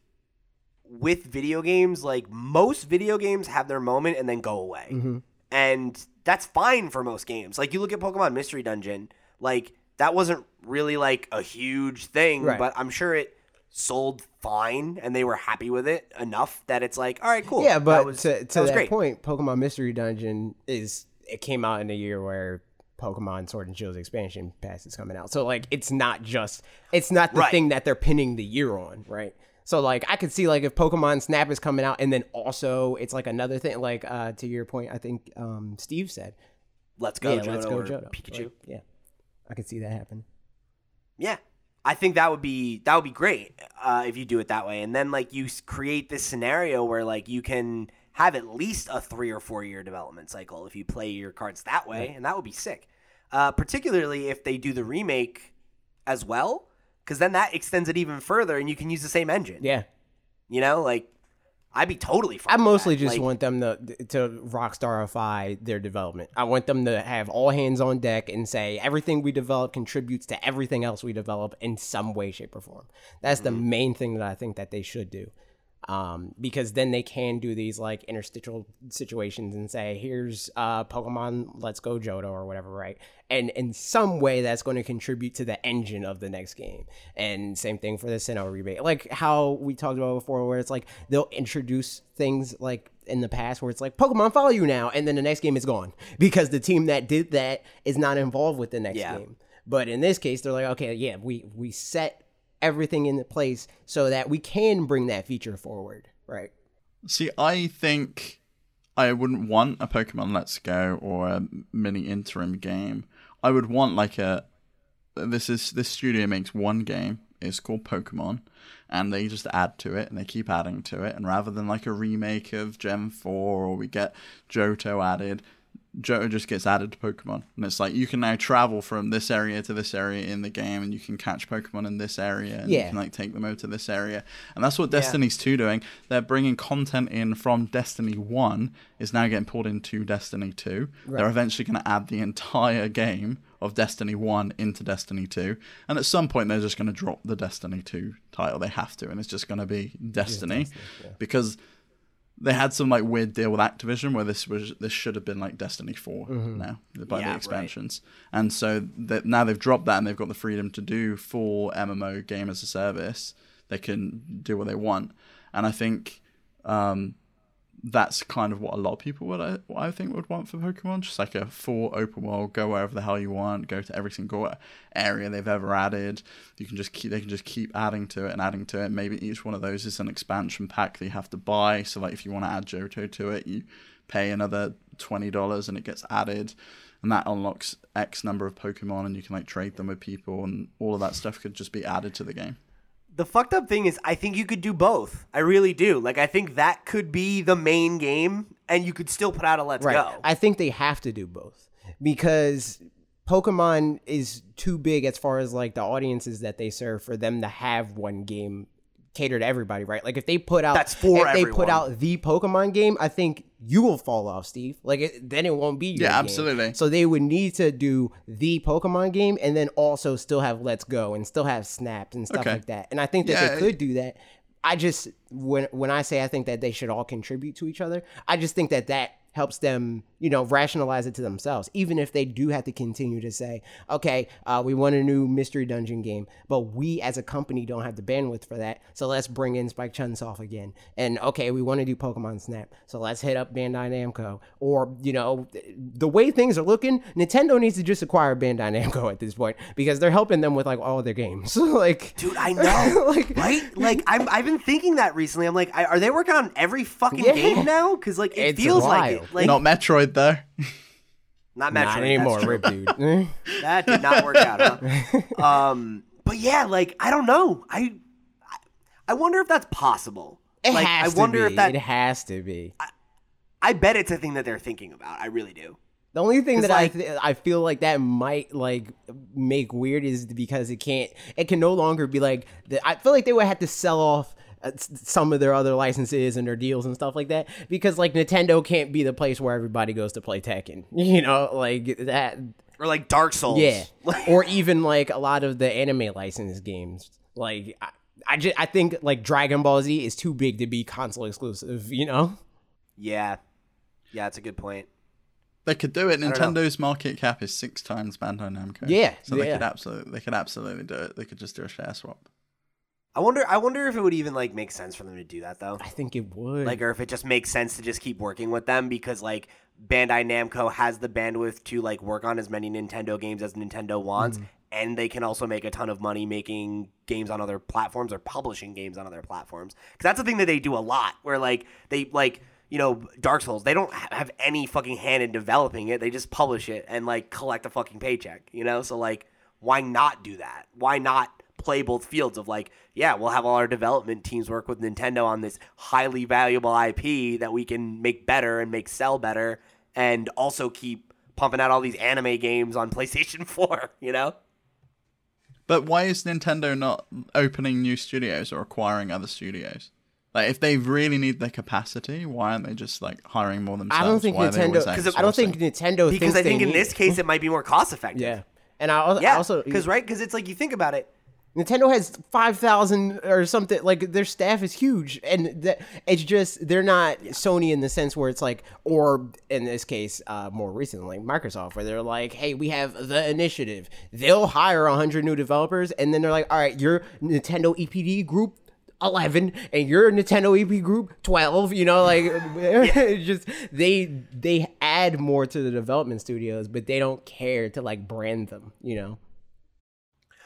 with video games, like most video games have their moment and then go away. Mm-hmm. And that's fine for most games. Like you look at Pokemon Mystery Dungeon, like that wasn't really like a huge thing, right. but I'm sure it sold fine and they were happy with it enough that it's like, all right, cool. Yeah, but that was, to, to that, that point, Pokemon Mystery Dungeon is it came out in a year where Pokemon Sword and Shield's expansion pass is coming out. So like it's not just it's not the right. thing that they're pinning the year on, right? So like I could see like if Pokemon Snap is coming out and then also it's like another thing like uh to your point I think um Steve said let's go yeah, let's go. Pikachu. Like, yeah. I could see that happen. Yeah. I think that would be that would be great uh, if you do it that way and then like you create this scenario where like you can have at least a three or four year development cycle if you play your cards that way, and that would be sick. Uh, particularly if they do the remake as well, because then that extends it even further, and you can use the same engine. Yeah. You know, like I'd be totally fine. I mostly just Like, want them to to rockstarify their development. I want them to have all hands on deck and say everything we develop contributes to everything else we develop in some way, shape, or form. That's the Mm-hmm. main thing that I think that they should do. Um, because then they can do these like interstitial situations and say, "Here's uh, Pokemon, let's go Johto or whatever," right? And in some way, that's going to contribute to the engine of the next game. And same thing for the Sinnoh rebate, like how we talked about before, where it's like they'll introduce things like in the past where it's like Pokemon follow you now, and then the next game is gone because the team that did that is not involved with the next Yeah. game. But in this case, they're like, okay, yeah, we we set everything into place so that we can bring that feature forward, right? See, I think I wouldn't want a Pokemon Let's Go or a mini interim game. I would want like a this is this studio makes one game. It's called Pokemon, and they just add to it and they keep adding to it. And rather than like a remake of Gen Four or we get Johto added, Johto just gets added to Pokemon, and it's like you can now travel from this area to this area in the game, and you can catch Pokemon in this area, and you can like take them over to this area, and that's what Destiny's two doing. They're bringing content in from Destiny one is now getting pulled into Destiny two. They're eventually going to add the entire game of Destiny one into Destiny two, and at some point they're just going to drop the Destiny two title. They have to, and it's just going to be Destiny, because they had some like weird deal with Activision where this was this should have been like Destiny 4 now by Yeah, the right. expansions, and so that now they've dropped that and they've got the freedom to do full MMO game as a service. They can do what they want, and I think um, that's kind of what a lot of people would I, what I think would want for Pokemon, just like a full open world, go wherever the hell you want, go to every single area they've ever added. You can just keep they can just keep adding to it and adding to it. Maybe each one of those is an expansion pack that you have to buy. So like if you want to add Johto to it, you pay another twenty dollars and it gets added. And that unlocks X number of Pokemon, and you can like trade them with people, and all of that stuff could just be added to the game. The fucked up thing is I think you could do both. I really do. Like I think that could be the main game and you could still put out a let's Right. go. I think they have to do both because Pokemon is too big as far as like the audiences that they serve for them to have one game cater to everybody, right? Like if they put out That's for if they put out the Pokemon game, I think you will fall off, Steve. Like it, then it won't be your Yeah, game. absolutely. So they would need to do the Pokemon game and then also still have Let's Go and still have snaps and stuff Okay. like that. And I think that Yeah, they could do that. I just when when I say I think that they should all contribute to each other, I just think that that helps them, you know, rationalize it to themselves. Even if they do have to continue to say, okay, uh, we want a new mystery dungeon game, but we as a company don't have the bandwidth for that, so let's bring in Spike Chunsoft again. And okay, we want to do Pokemon Snap, so let's hit up Bandai Namco. Or you know, the way things are looking, Nintendo needs to just acquire Bandai Namco at this point because they're helping them with like all their games. like, Dude, I know, Like- right? Like I'm, I've been thinking that recently. I'm like, I, are they working on every fucking Yeah. game now? Because like it It's feels like it. Like Not Metroid though. not Metroid not anymore. Rip dude. Eh. That did not work out, huh? Um, but yeah, like I don't know. I, I- I wonder if that's possible. It like, has I wonder to be. if that. It has to be. I bet it's a thing that they're thinking about. I really do. The only thing that like- I th- I feel like that might like make weird is because it can't it can no longer be like the, I feel like they would have to sell off s- Uh, some of their other licenses and their deals and stuff like that because like Nintendo can't be the place where everybody goes to play Tekken you know like that Or like Dark Souls. yeah or even like a lot of the anime licensed games like I, I just I think like Dragon Ball Z is too big to be console exclusive you know yeah, yeah. That's a good point. They could do it. Nintendo's market cap is six times Bandai Namco. Yeah, so they yeah. could absolutely, they could absolutely do it. They could just do a share swap. I wonder. I wonder if it would even like make sense for them to do that though. I think it would Like, or if it just makes sense to just keep working with them because like Bandai Namco has the bandwidth to like work on as many Nintendo games as Nintendo wants, Mm-hmm. and they can also make a ton of money making games on other platforms or publishing games on other platforms. Because that's the thing that they do a lot, where like they like you know Dark Souls, they don't have any fucking hand in developing it; they just publish it and like collect a fucking paycheck. You know, so like why not do that? Why not? Play both fields of like, yeah, we'll have all our development teams work with Nintendo on this highly valuable IP that we can make better and make sell better, and also keep pumping out all these anime games on PlayStation 4, you know? But why is Nintendo not opening new studios or acquiring other studios? Like, if they really need the capacity, why aren't they just like hiring more themselves? I don't think Why are they always Nintendo. I don't think? Nintendo. Because thinks I think they in need- this case it might be more cost effective. yeah, and I al- Yeah, also because right, because it's like you think about it. Nintendo has five thousand or something. Like their staff is huge, and that it's just they're not Sony in the sense where it's like, or in this case, uh, more recently, Microsoft, where they're like, "Hey, we have the initiative." They'll hire hundred new developers, and then they're like, "All right, your Nintendo EPD group." 11 and your Nintendo EP group 12 you know like it's just they they add more to the development studios but they don't care to like brand them you know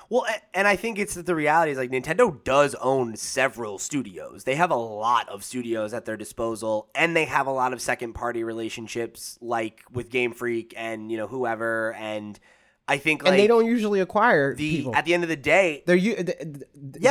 Well, and I think it's that the reality is like Nintendo does own several studios. They have a lot of studios at their disposal, and they have a lot of second party relationships, like with Game Freak and you know whoever. And I think like and they don't usually acquire the people. at the end of the day, They're you. Yeah,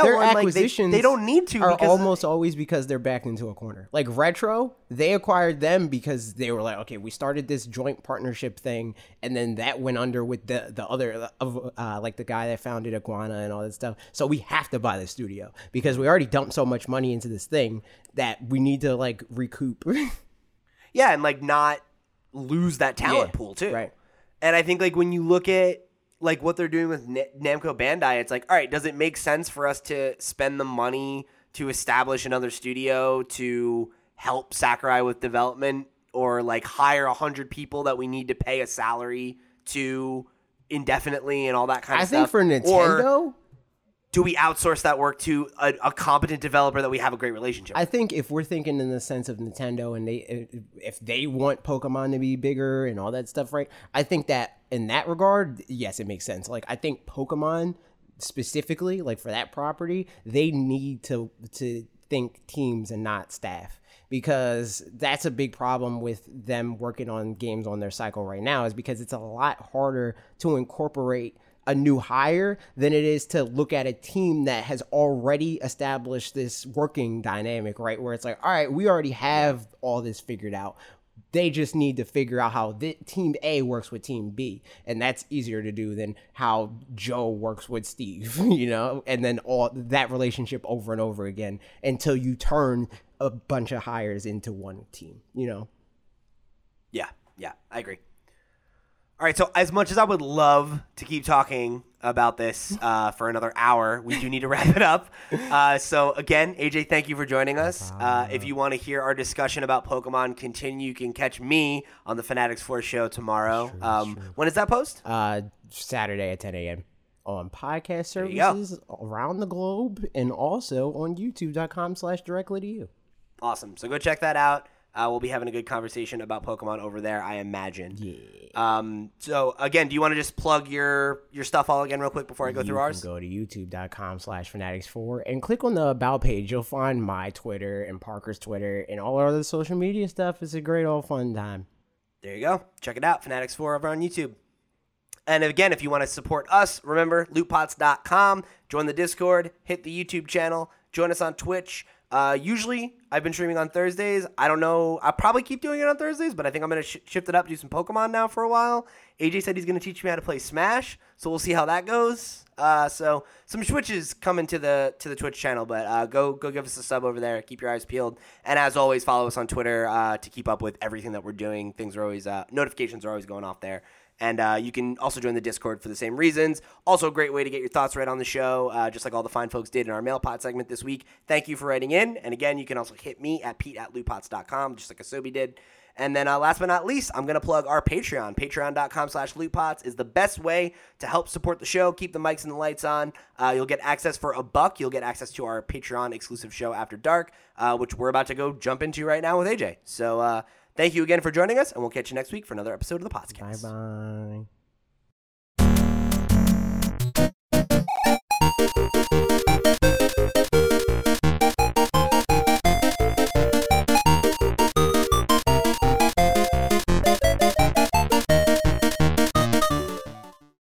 their well, and, like, they- acquisitions. they don't need to Are almost always because they're backed into a corner. Like retro, they acquired them because they were like, okay, we started this joint partnership thing, and then that went under with the the other of uh, like the guy that founded Iguana and all that stuff. So we have to buy the studio because we already dumped so much money into this thing that we need to like recoup. yeah, and like not lose that talent Yeah, pool too. right. And I think like when you look at like what they're doing with N- Namco Bandai, it's like, all right, does it make sense for us to spend the money to establish another studio to help Sakurai with development, or like hire a hundred people that we need to pay a salary to indefinitely and all that kind of stuff? I think for Or Nintendo, do we outsource that work to a, a competent developer that we have a great relationship? I think if we're thinking in the sense of Nintendo and they if they want Pokemon to be bigger and all that stuff, right? I think that in that regard, yes, it makes sense. Like I think Pokemon specifically, like for that property, they need to to think teams and not staff because that's a big problem with them working on games on their cycle right now is because it's a lot harder to incorporate a new hire than it is to look at a team that has already established this working dynamic, right? Where it's like, all right, we already have all this figured out. They just need to figure out how thi- team A works with team B. And that's easier to do than how Joe works with Steve, you know? And then all that relationship over and over again until you turn a bunch of hires into one team, you know? Yeah, yeah, I agree. All right, so as much as I would love to keep talking about this uh, for another hour, we do need to wrap it up. Uh, so again, AJ, thank you for joining us. Uh, if you want to hear our discussion about Pokemon continue, you can catch me on the Fanatix Four's show tomorrow. um, When is that post? uh, Saturday at 10 a.m. on podcast services around the globe and also on youtube.com slash directly to you. Awesome. So go check that out. Uh, we'll be having a good conversation about Pokemon over there, I imagine. Yeah. Um, so again, do you want to just plug your your stuff all again real quick before I go through ours? go to youtube.com slash fanatix4 and click on the about page. You'll find my Twitter and Parker's Twitter and all our other social media stuff. It's a great old fun time. There you go. Check it out. Fanatix 4 over on YouTube. And again, if you want to support us, remember lootpots.com. Join the Discord, hit the YouTube channel, join us on Twitch. Uh, usually, I've been streaming on Thursdays. I don't know. I'll probably keep doing it on Thursdays, but I think I'm going to sh- shift it up, do some Pokemon now for a while. AJ said he's going to teach me how to play Smash, so we'll see how that goes. Uh, so some switches coming to the to the Twitch channel, but uh, go go give us a sub over there. Keep your eyes peeled, and as always, follow us on Twitter uh, to keep up with everything that we're doing. Things are always uh, notifications are always going off there. And uh, you can also join the Discord for the same reasons. Also, a great way to get your thoughts read on the show, uh, just like all the fine folks did in our MailPot segment this week. Thank you for writing in. And again, you can also hit me at pete at lootpots.com, just like Asobi did. And then uh, last but not least, I'm going to plug our Patreon. Patreon.com slash lootpots is the best way to help support the show, keep the mics and the lights on. Uh, you'll get access for a buck. You'll get access to our Patreon exclusive show After Dark, uh, which we're about to go jump into right now with AJ. So uh, thank you again for joining us, and we'll catch you next week for another episode of the podcast. Bye bye.